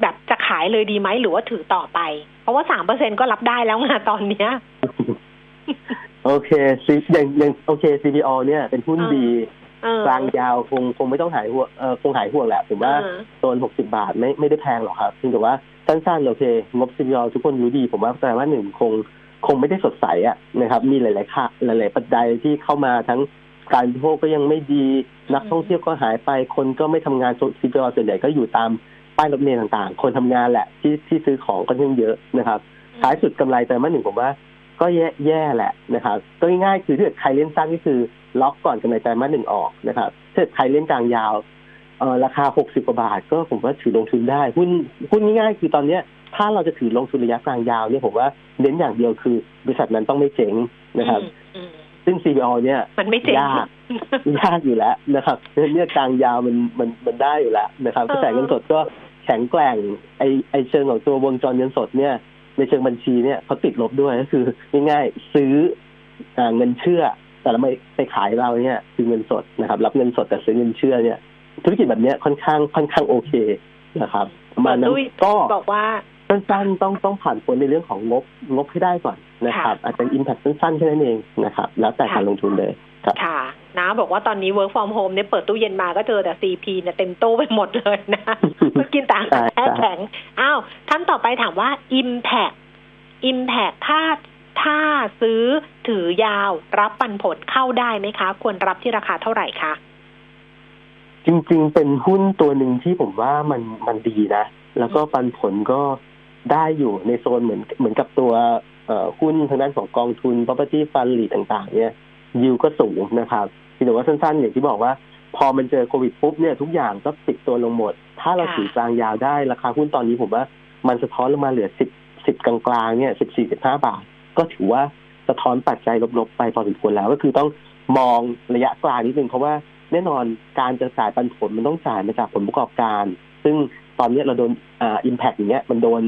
แบบจะขายเลยดีไหมหรือว่าถือต่อไป เพราะว่าสามเปอร์เซ็นก็รับได้แล้วไงตอนเนี้ยโอเคซีอย่างอย่างโอเค CPO เนี่ยเป็นหุ้นดี กลางยาวคงคงไม่ต้องหายห่วงเออคงหายห่วงแหละผมว่าโซนหกสิบาทไม่ไม่ได้แพงหรอกครับเพียงแต่ว่าสั้นๆโอเค งบ CPO ทุกคนรู้ดี ผมว่าแต่ว่าหนึ่งคงคงไม่ได้สดใสอะนะครับ มีหลายๆค่าหลาย ๆ ปัจจัยที่เข้ามาทั้งการบริโภคก็ยังไม่ดีนักท่องเที่ยวก็หายไปคนก็ไม่ทำงาน CPO ส่วนใหญ่ก็อยู่ตามป้ายรถเมล์ต่างๆ คนทำงานแหละที่ที่ซื้อของก็ยังเยอะนะครับท้ายสุดกำไรแต่มาหนึ่งผมว่า ก็แย่แย่แหละนะครับก็ง่ายๆคือถ้าเกิดใครเล่นสั้นก็คือ ล็อกก่อนกำไรไตรมาสหนึ่งออกนะครับถ้าเกิดใครเล่นกลางยาวเออราคาหกสิบกว่าบาท ก็ผมว่าถือลงทุนได้หุ้นหุ้นง่ายๆคือตอนเนี้ยถ้าเราจะถือลงทุนระยะกลางยาวเนี่ยผมว่าเน้นอย่างเดียวคือบริษัทนั้นต้องไม่เจ๊งนะครับ ซึ่ง CBO เนี่ยมันไม่เจ๊งยากยากอยู่แล้วนะครับเนี่ยกลางยาวมันมันมันได้อยู่แล้วนะครับกระแสเงินสดก็แข็งแกร่งไอไอเชิงของตัววงจรเงินสดเนี่ย ในเชิงบัญชีเนี่ยเขาติดลบด้วยก็คือง่ายๆซื้อเงินเชื่อ แต่เราไม่ไปขายเราเนี่ยคือเงินสดนะครับ รับเงินสดแต่ซื้อเงินเชื่อเนี่ย ธุรกิจแบบเนี้ยค่อนข้างค่อนข้างโอเคนะครับประมาณนั้นก็บอกว่าสั้นๆต้องต้องผ่านพ้นในเรื่องของงบงบให้ได้ก่อนนะครับ อาจจะอิมแพคสั้นๆแค่นั้นเองนะครับ แล้วแต่การลงทุนเลยครับค่ะ นะบอกว่าตอนนี้ work from home เนี่ยเปิดตู้เย็นมาก็เจอแต่ CP เนี่ยเต็มตู้ไปหมดเลยนะก็กินต่างแช่แข็งอ้าวท่านต่อไปถามว่า impact impact ถ้าถ้าซื้อถือยาวรับปันผลเข้าได้ไหมคะ ควรรับที่ราคาเท่าไหร่คะ จริงๆ เป็นหุ้นตัวหนึ่งที่ผมว่ามันมันดีนะ แล้วก็ปันผลก็ได้อยู่ในโซนเหมือนเหมือนกับตัวเอ่อหุ้นทางด้านของกองทุน property fund หลีต่าง ๆ เนี่ยยิวก็สูงนะครับ แต่ว่าสั้นๆ อย่างที่บอกว่า พอมันเจอโควิดปุ๊บเนี่ยทุกอย่างก็ปิดตัวลงหมด ถ้าเราถือกลางยาวได้ราคาหุ้นตอนนี้ผมว่ามันสะท้อนลงมาเหลือสิบสิบกลางๆเนี่ยสิบสี่สิบห้าบาท ก็ถือว่าสะท้อนปัจจัยลบๆไปพอสมควรแล้ว ก็คือต้องมองระยะกลางนิดนึงเพราะว่าแน่นอนการจะจ่ายปันผลมันต้องจ่ายมาจากผลประกอบการ ซึ่งตอนนี้เราโดนอ่าอิมแพกอย่างเงี้ยมันโดน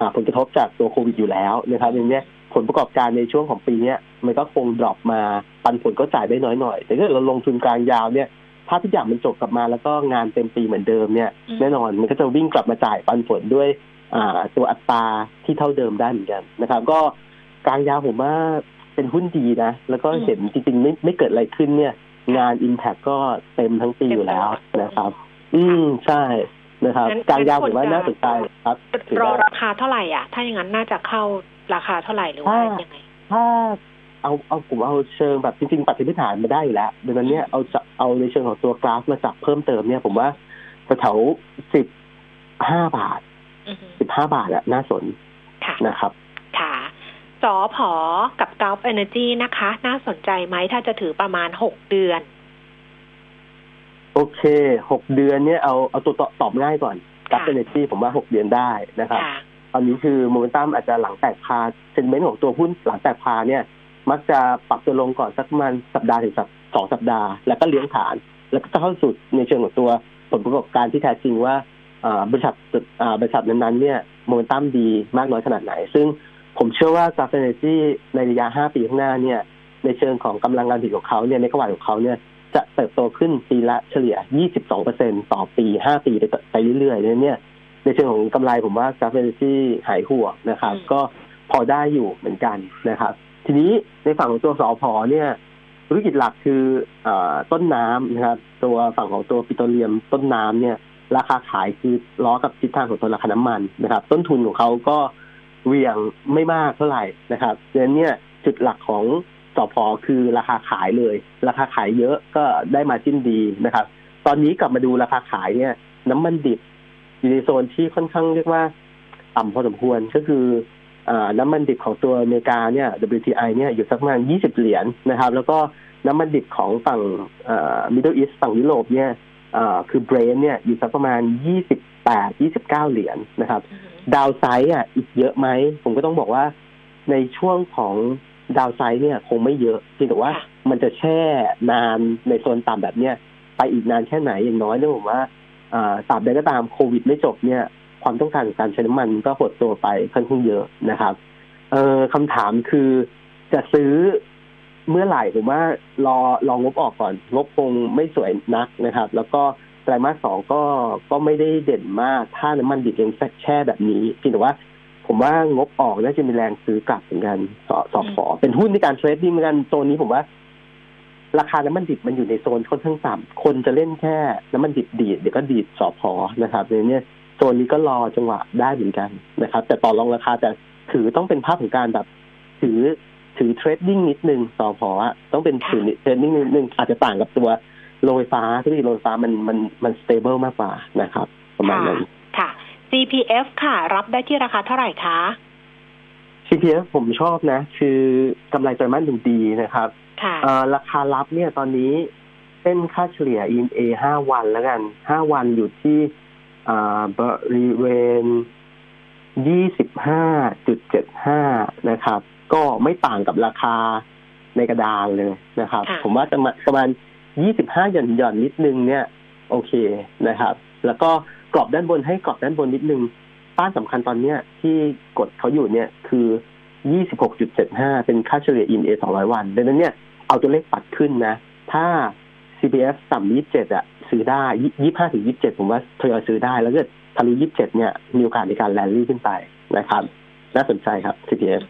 อ่าผลกระทบจากตัวโควิดอยู่แล้วนะครับอย่างเนี้ย ผลประกอบการในช่วงของปีเนี้ยมันก็คงดรอปมาปันผลก็จ่ายได้น้อยหน่อย แต่ถ้าเราลงทุนกลางยาวเนี่ยถ้าทุกอย่างมันจบกลับมาแล้วก็งานเต็มปีเหมือนเดิมเนี่ย แน่นอนมันก็จะวิ่งกลับมาจ่ายปันผลด้วยอ่าตัวอัตราที่เท่าเดิมได้เหมือนกันนะครับ ก็กลางยาวผมว่าเป็นหุ้นดีนะ แล้วก็เห็นจริงๆไม่ไม่เกิดอะไรขึ้นเนี่ย งาน Impact ก็เต็มทั้งปีอยู่แล้วนะครับ อืมใช่นะครับงั้นกลางยาวผมว่างั้นควรจะน่าสนใจครับถือรอว่าราคาเท่าไหร่อะ ถ้าอย่างนั้นน่าจะเข้า ราคาเท่าไหร่หรือว่าถ้ายังไงถ้าเอาเอาผมเอาเชิงแบบจริงๆปัจจัยพื้นฐานมาได้อยู่แล้วดังนั้นเนี่ยเอาจะเอาในเชิงของตัวกราฟมาจับเพิ่มเติมเนี่ย ผมว่าแถวสิบห้าบาทอือฮึสิบห้าบาทอะน่าสนค่ะนะครับค่ะสอพอกับ Gulf Energy นะคะ น่าสนใจไหมถ้าจะถือประมาณหกเดือน โอเคหกเดือนเนี่ยเอาเอาตัวตอบตอบง่ายก่อนกับค่ะเอเนจีผมว่าหกเดือนได้นะครับค่ะ ตอนนี้คือโมเมนตัมอาจจะหลังแตก par sentiment ของตัวหุ้นหลังแตก par เนี่ย มักจะปรับตัวลงก่อนสักประมาณสัปดาห์ถึงสองสัปดาห์ แล้วก็เลี้ยงฐาน แล้วก็เข้าสู่ในเชิงของตัวผลประกอบการที่แท้จริงว่าบริษัทบริษัทนั้นๆเนี่ยโมเมนตัมดีมากน้อยขนาดไหน ซึ่งผมเชื่อว่า Gulf Energy ในระยะ 5 ปีข้างหน้าเนี่ยในเชิงของกำลังการผลิตของเขาเนี่ยในกวาดของเขาเนี่ยจะเติบโตขึ้นปีละเฉลี่ย 22%ต่อปี 5 ปีไปต่อไปเรื่อยๆเนี่ย ในเชิงของกำไรผมว่ากราฟเอเนจีหายห่วงนะครับอืมก็พอได้อยู่เหมือนกันนะครับ ทีนี้ในฝั่งของตัวสอพอเนี่ยธุรกิจหลักคืออาต้นน้ำนะครับ ตัวฝั่งของตัวปิโตรเลียมต้นน้ำเนี่ย ราคาขายคือล้อกับทิศทางของตัวราคาน้ำมันนะครับ ต้นทุนของเขาก็เหวี่ยงไม่มากเท่าไหร่นะครับดังนั้นเนี่ยจุดหลักของสอพอคือราคาขายเลย ราคาขายเยอะก็ได้ margin ดีนะครับ ตอนนี้กลับมาดูราคาขายเนี่ย น้ำมันดิบ อยู่ในโซนที่ค่อนข้างเรียกว่า ต่ำพอสมควรก็คืออาน้ำมันดิบของตัวอเมริกาเนี่ย WTI เนี่ยอยู่สักประมาณ 20 เหรียญนะครับ แล้วก็น้ำมันดิบของฝั่ง Middle East ฝั่งยุโรปเนี่ยอ่าคือ Brent เนี่ยอยู่สักประมาณ 28 29 เหรียญนะครับ downside อะอีกเยอะไหม ผมก็ต้องบอกว่าในช่วงของดาวไซด์เนี่ยคงไม่เยอะเพียงแต่ว่าค่ะมันจะแช่นานในโซนต่ำแบบเนี้ยไปอีกนานแค่ไหนอย่างน้อยเนี่ยผมว่าอ่า ตราบใดก็ตามโควิดไม่จบเนี่ยความต้องการของการใช้น้ำมันก็หดตัวไปค่อนข้างเยอะนะครับเออคำถามคือจะซื้อเมื่อไหร่ผมว่ารอรองบออกก่อน งบคงไม่สวยนักนะครับ แล้วก็ไตรมาสสองก็ก็ไม่ได้เด่นมากถ้าน้ำมันดิบยังแช่แบบนี้เพียงแต่ว่า ผมว่างบออกน่าจะมีแรงซื้อกลับเหมือนกันสอสอพอเป็นหุ้นในการ trading เหมือนกันโซนนี้ผมว่า ราคาน้ำมันดิบมันอยู่ในโซนค่อนข้างต่ำคนจะเล่นแค่น้ำมันดิบดีดเดี๋ยวก็ดีดสอพอนะครับในเนี้ยโซนนี้ก็รอจังหวะได้เหมือนกันนะครับ แต่ต่อรองราคาแต่ถือต้องเป็นภาพของการแบบ ถือถือ trading นิดนึงสอพออะต้องเป็นถือ trading นิดนึงอาจจะต่างกับตัวโรงไฟฟ้าธุรกิจโรงไฟฟ้ามันมันมันสเตเบิลมากกว่านะครับ ประมาณนั้นค่ะ CPF ค่ะ รับได้ที่ราคาเท่าไหร่คะ CPF ผมชอบนะ คือกำไรไตรมาสหนึ่งดีนะครับค่ะเอ่อราคารับเนี่ยตอนนี้เส้นค่าเฉลี่ย EMA ห้าวันแล้วกันห้าวันอยู่ที่อ่าบริเวณยี่สิบห้าจุดเจ็ดห้านะครับ ก็ไม่ต่างกับราคาในกระดานเลยนะครับค่ะผมว่าจะมาประมาณยี่สิบห้าหย่อนหย่อนๆนิดนึงเนี่ย โอเคนะครับ แล้วก็กรอบด้านบนให้กรอบด้านบนนิดนึง ต้านสำคัญตอนเนี้ยที่กดเขาอยู่เนี่ยคือ 26.75 เป็นค่าเฉลี่ย EMA 200 วันดังนั้นเนี่ยเอาตัวเลขปัดขึ้นนะ ถ้า CPF ต่ำ27อะซื้อได้ 25ถึง27 ผมว่าทยอยซื้อได้ แล้วก็ทะลุ27 เนี่ย มีโอกาสในการแลนดี้ขึ้นไปนะครับ น่าสนใจครับ CPF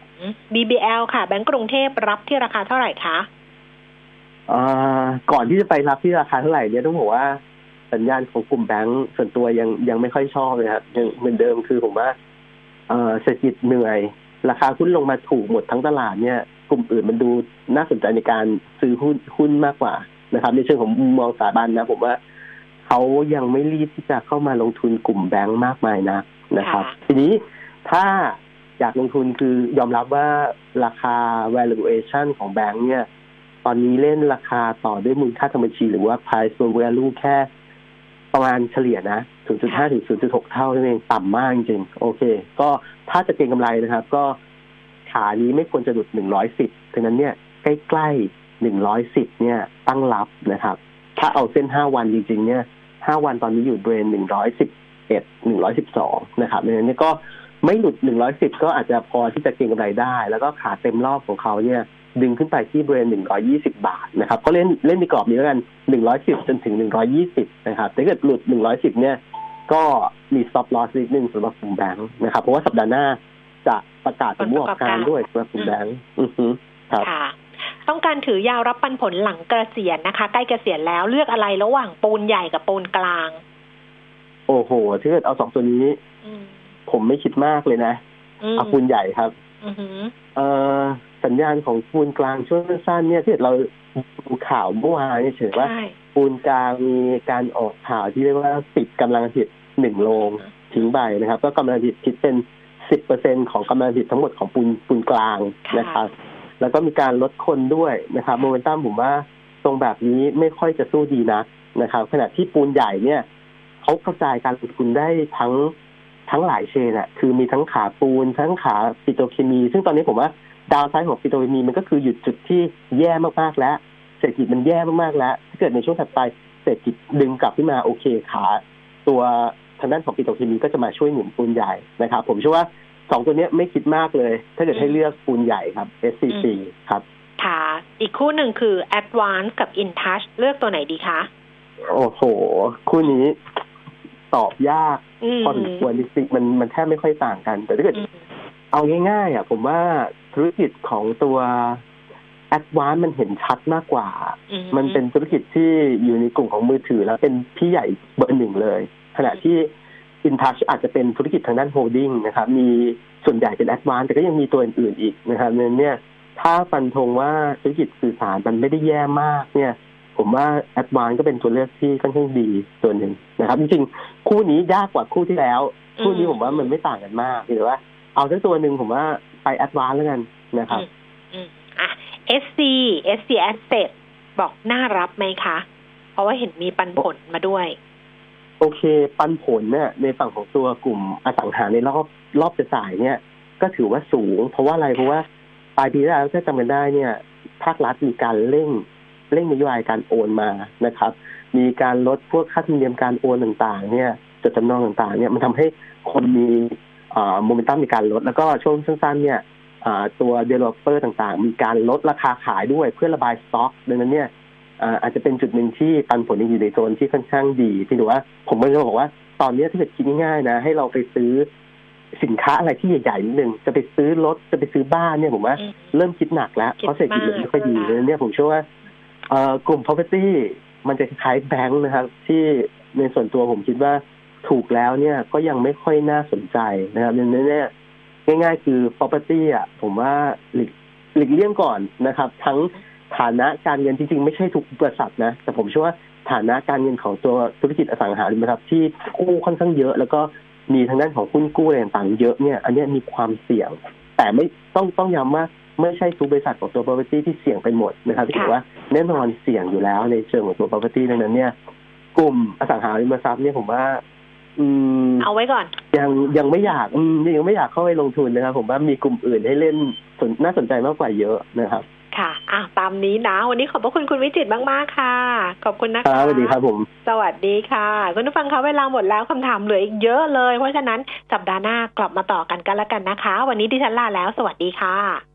BBL ค่ะ แบงก์กรุงเทพรับที่ราคาเท่าไหร่คะอ่าก่อนที่จะไปรับที่ราคาเท่าไหร่เนี่ยต้องบอกว่า สัญญาณของกลุ่มแบงก์ส่วนตัวยังยังไม่ค่อยชอบเลยครับยังเหมือนเดิมคือผมว่าเศรษฐกิจเหนื่อย ราคาหุ้นลงมาถูกหมดทั้งตลาดเนี่ย กลุ่มอื่นมันดูน่าสนใจในการซื้อหุ้นหุ้นมากกว่านะครับ ในเชิงของมุมมองสถาบันนะ ผมว่าเขายังไม่รีบที่จะเข้ามาลงทุนกลุ่มแบงก์มากมายนะนะครับ ทีนี้ถ้าอยากลงทุนคือยอมรับว่าราคา valuation ของแบงก์เนี่ย ตอนนี้เล่นราคาต่อด้วยมูลค่าทางบัญชี หรือว่า price to value แค่ ประมาณเฉลี่ยนะ 0.5 ถึง 0.6 เท่านั่นเองต่ำมากจริงโอเค ก็ถ้าจะเก็งกำไรนะครับ ก็ขานี้ไม่ควรจะหลุด 110ดังนั้นเนี่ยใกล้ๆ 110 เนี่ย ตั้งรับนะครับ ถ้าเอาเส้น 5 วันจริง ๆ เนี่ย5วันตอนนี้อยู่บริเวณ111 112 นะครับดังนั้นเนี่ยก็ไม่หลุด 110 ก็อาจจะพอที่จะเก็งกำไรได้ แล้วก็ขาเต็มรอบของเขาเนี่ย ดึงขึ้นไปที่บริเวณ120 บาทนะครับ ก็เล่นเล่นในกรอบนี้แล้วกัน 110 จนถึง 120 นะครับถ้าเกิดหลุด 110 เนี่ย ก็มี stop loss นิดนึงสำหรับกลุ่มแบงค์นะครับ เพราะว่าสัปดาห์หน้าจะประกาศผลประกอบการด้วยสำหรับกลุ่มแบงค์อือฮึครับต้องการถือยาวรับปันผลหลังเกษียณนะคะ ใกล้เกษียณแล้วเลือกอะไรระหว่างปูนใหญ่กับปูนกลาง โอ้โหถ้าเกิดเอาสองตัวนี้ ผมไม่คิดมากเลยนะเอาปูนใหญ่ครับเออ สัญญาณของปูนกลางช่วงสั้นเนี่ยที่เราดูข่าวเมื่อวานนี่เฉยว่าปูนกลางมีการออกข่าวที่เรียกว่าปิดกำลังผลิตหนึ่งโรงทิ้งใบนะครับ ก็กำลังผลิตคิดเป็นสิบเปอร์เซ็นของกำลังผลิตทั้งหมดของปูนปูนกลางนะครับ แล้วก็มีการลดคนด้วยนะครับโมเมนตัมผมว่าตรงแบบนี้ไม่ค่อยจะสู้ดีนักนะครับ ขณะที่ปูนใหญ่เนี่ยเขากระจายการลงทุนได้ทั้ง ทั้งหลายเชนอะคือมีทั้งขาปูน ทั้งขาปิโตรเคมี ซึ่งตอนนี้ผมว่าดาวไซด์ของปิโตรเคมีมันก็คือหยุดจุดที่แย่มากๆแล้ว เศรษฐกิจมันแย่มากๆแล้วถ้าเกิดในช่วงถัดไปเศรษฐกิจดึงกลับขึ้นมาโอเคขาตัวทางด้านของปิโตรเคมีก็จะมาช่วยหนุนปูนใหญ่นะครับ ผมเชื่อว่าสองตัวนี้ไม่คิดมากเลย ถ้าเกิดให้เลือกปูนใหญ่ครับ SCC ครับค่ะ อีกคู่หนึ่งคือ Advance กับ InTouch เลือกตัวไหนดีคะ โอ้โห คู่นี้ ตอบยากพอสมควรจริงๆมันมันแทบไม่ค่อยต่างกัน แต่ถ้าเกิดเอาง่ายๆอะผมว่าธุรกิจของตัว Advance มันเห็นชัดมากกว่า มันเป็นธุรกิจที่อยู่ในกลุ่มของมือถือแล้วเป็นพี่ใหญ่เบอร์หนึ่งเลย ขณะที่ InTouch อาจจะเป็นธุรกิจทางด้าน holding นะครับ มีส่วนใหญ่เป็น Advance แต่ก็ยังมีตัวอื่นๆอีกนะครับเนี่ยถ้าฟันธงว่าธุรกิจสื่อสารมันไม่ได้แย่มากเนี่ย ผมว่า Advance ก็เป็นตัวเลือกที่ค่อนข้างดีตัวหนึ่งนะครับ จริงๆคู่นี้ยากกว่าคู่ที่แล้ว คู่นี้ผมว่ามันไม่ต่างกันมากหรือว่า เอาสักตัวหนึ่งผมว่าไป Advance แล้วกันนะครับอะ SC SC Asset บอกน่ารับไหมคะ เพราะว่าเห็นมีปันผลมาด้วย โอเค ปันผลเนี่ยในฝั่งของตัวกลุ่มอสังหาในรอบรอบจะสายเนี่ย ก็ถือว่าสูง เพราะว่าอะไรเพราะว่าปลายปีแล้วถ้าจำกันได้เนี่ย ภาครัฐมีการเร่ง เร่งนโยบายการโอนมานะครับ มีการลดพวกค่าธรรมเนียมการโอนต่างๆ เนี่ยจดจำนองต่างๆ เนี่ยมันทำให้คนมีโมเมนตัมมีการลด แล้วก็ช่วงสั้นๆ เนี่ยตัว developer ต่างๆ มีการลดราคาขายด้วยเพื่อระบายสต็อกดังนั้นเนี่ยอาจจะเป็นจุดหนึ่งที่ปันผลยังอยู่ในโซนที่ค่อนข้างดีที่ดูว่าผมก็จะบอกว่าตอนนี้ถ้าเกิดคิดง่ายๆนะ ให้เราไปซื้อสินค้าอะไรที่ใหญ่ๆนิดนึงจะไปซื้อรถจะไปซื้อบ้านเนี่ยผมว่าเริ่มคิดหนักแล้วเพราะเศรษฐกิจมันไม่ค่อยดีดังนั้นเนี่ยผมเชื่อว่า กลุ่ม property มันจะคล้ายแบงค์นะครับ ที่ในส่วนตัวผมคิดว่าถูกแล้วเนี่ยก็ยังไม่ค่อยน่าสนใจนะครับดังนั้นเนี่ยง่าย ๆ คือ property อะผมว่าหลีกหลีกเลี่ยงก่อนนะครับ ทั้งฐานะการเงินจริงๆ ไม่ใช่ทุกบริษัทนะ แต่ผมเชื่อว่าฐานะการเงินของตัวธุรกิจอสังหาริมทรัพย์ที่กู้ค่อนข้างเยอะ แล้วก็มีทางด้านของหุ้นกู้อะไรต่างๆเยอะเนี่ย อันนี้มีความเสี่ยง แต่ไม่ต้องต้องย้ำว่า ไม่ใช่ทุกบริษัทของตัว property ที่เสี่ยงไปหมดนะครับที่ถือว่าแน่นอนเสี่ยงอยู่แล้วในเชิงของตัว property ดังนั้นเนี่ย กลุ่มอสังหาริมทรัพย์เนี่ยผมว่า อืมเอาไว้ก่อน ยังยังไม่อยากอืมยังไม่อยากเข้าไปลงทุนนะครับ ผมว่ามีกลุ่มอื่นให้เล่นสนน่าสนใจมากกว่าเยอะนะครับค่ะ อะ ตามนี้นะ วันนี้ขอบพระคุณคุณวิจิตมาก ๆ ค่ะ ขอบคุณนะคะสวัสดีครับผม สวัสดีค่ะ คุณผู้ฟังคะเวลาหมดแล้วคำถามเหลืออีกเยอะเลย เพราะฉะนั้นสัปดาห์หน้ากลับมาต่อกันกันแล้วกันนะคะ วันนี้ดิฉันลาแล้ว สวัสดีค่ะ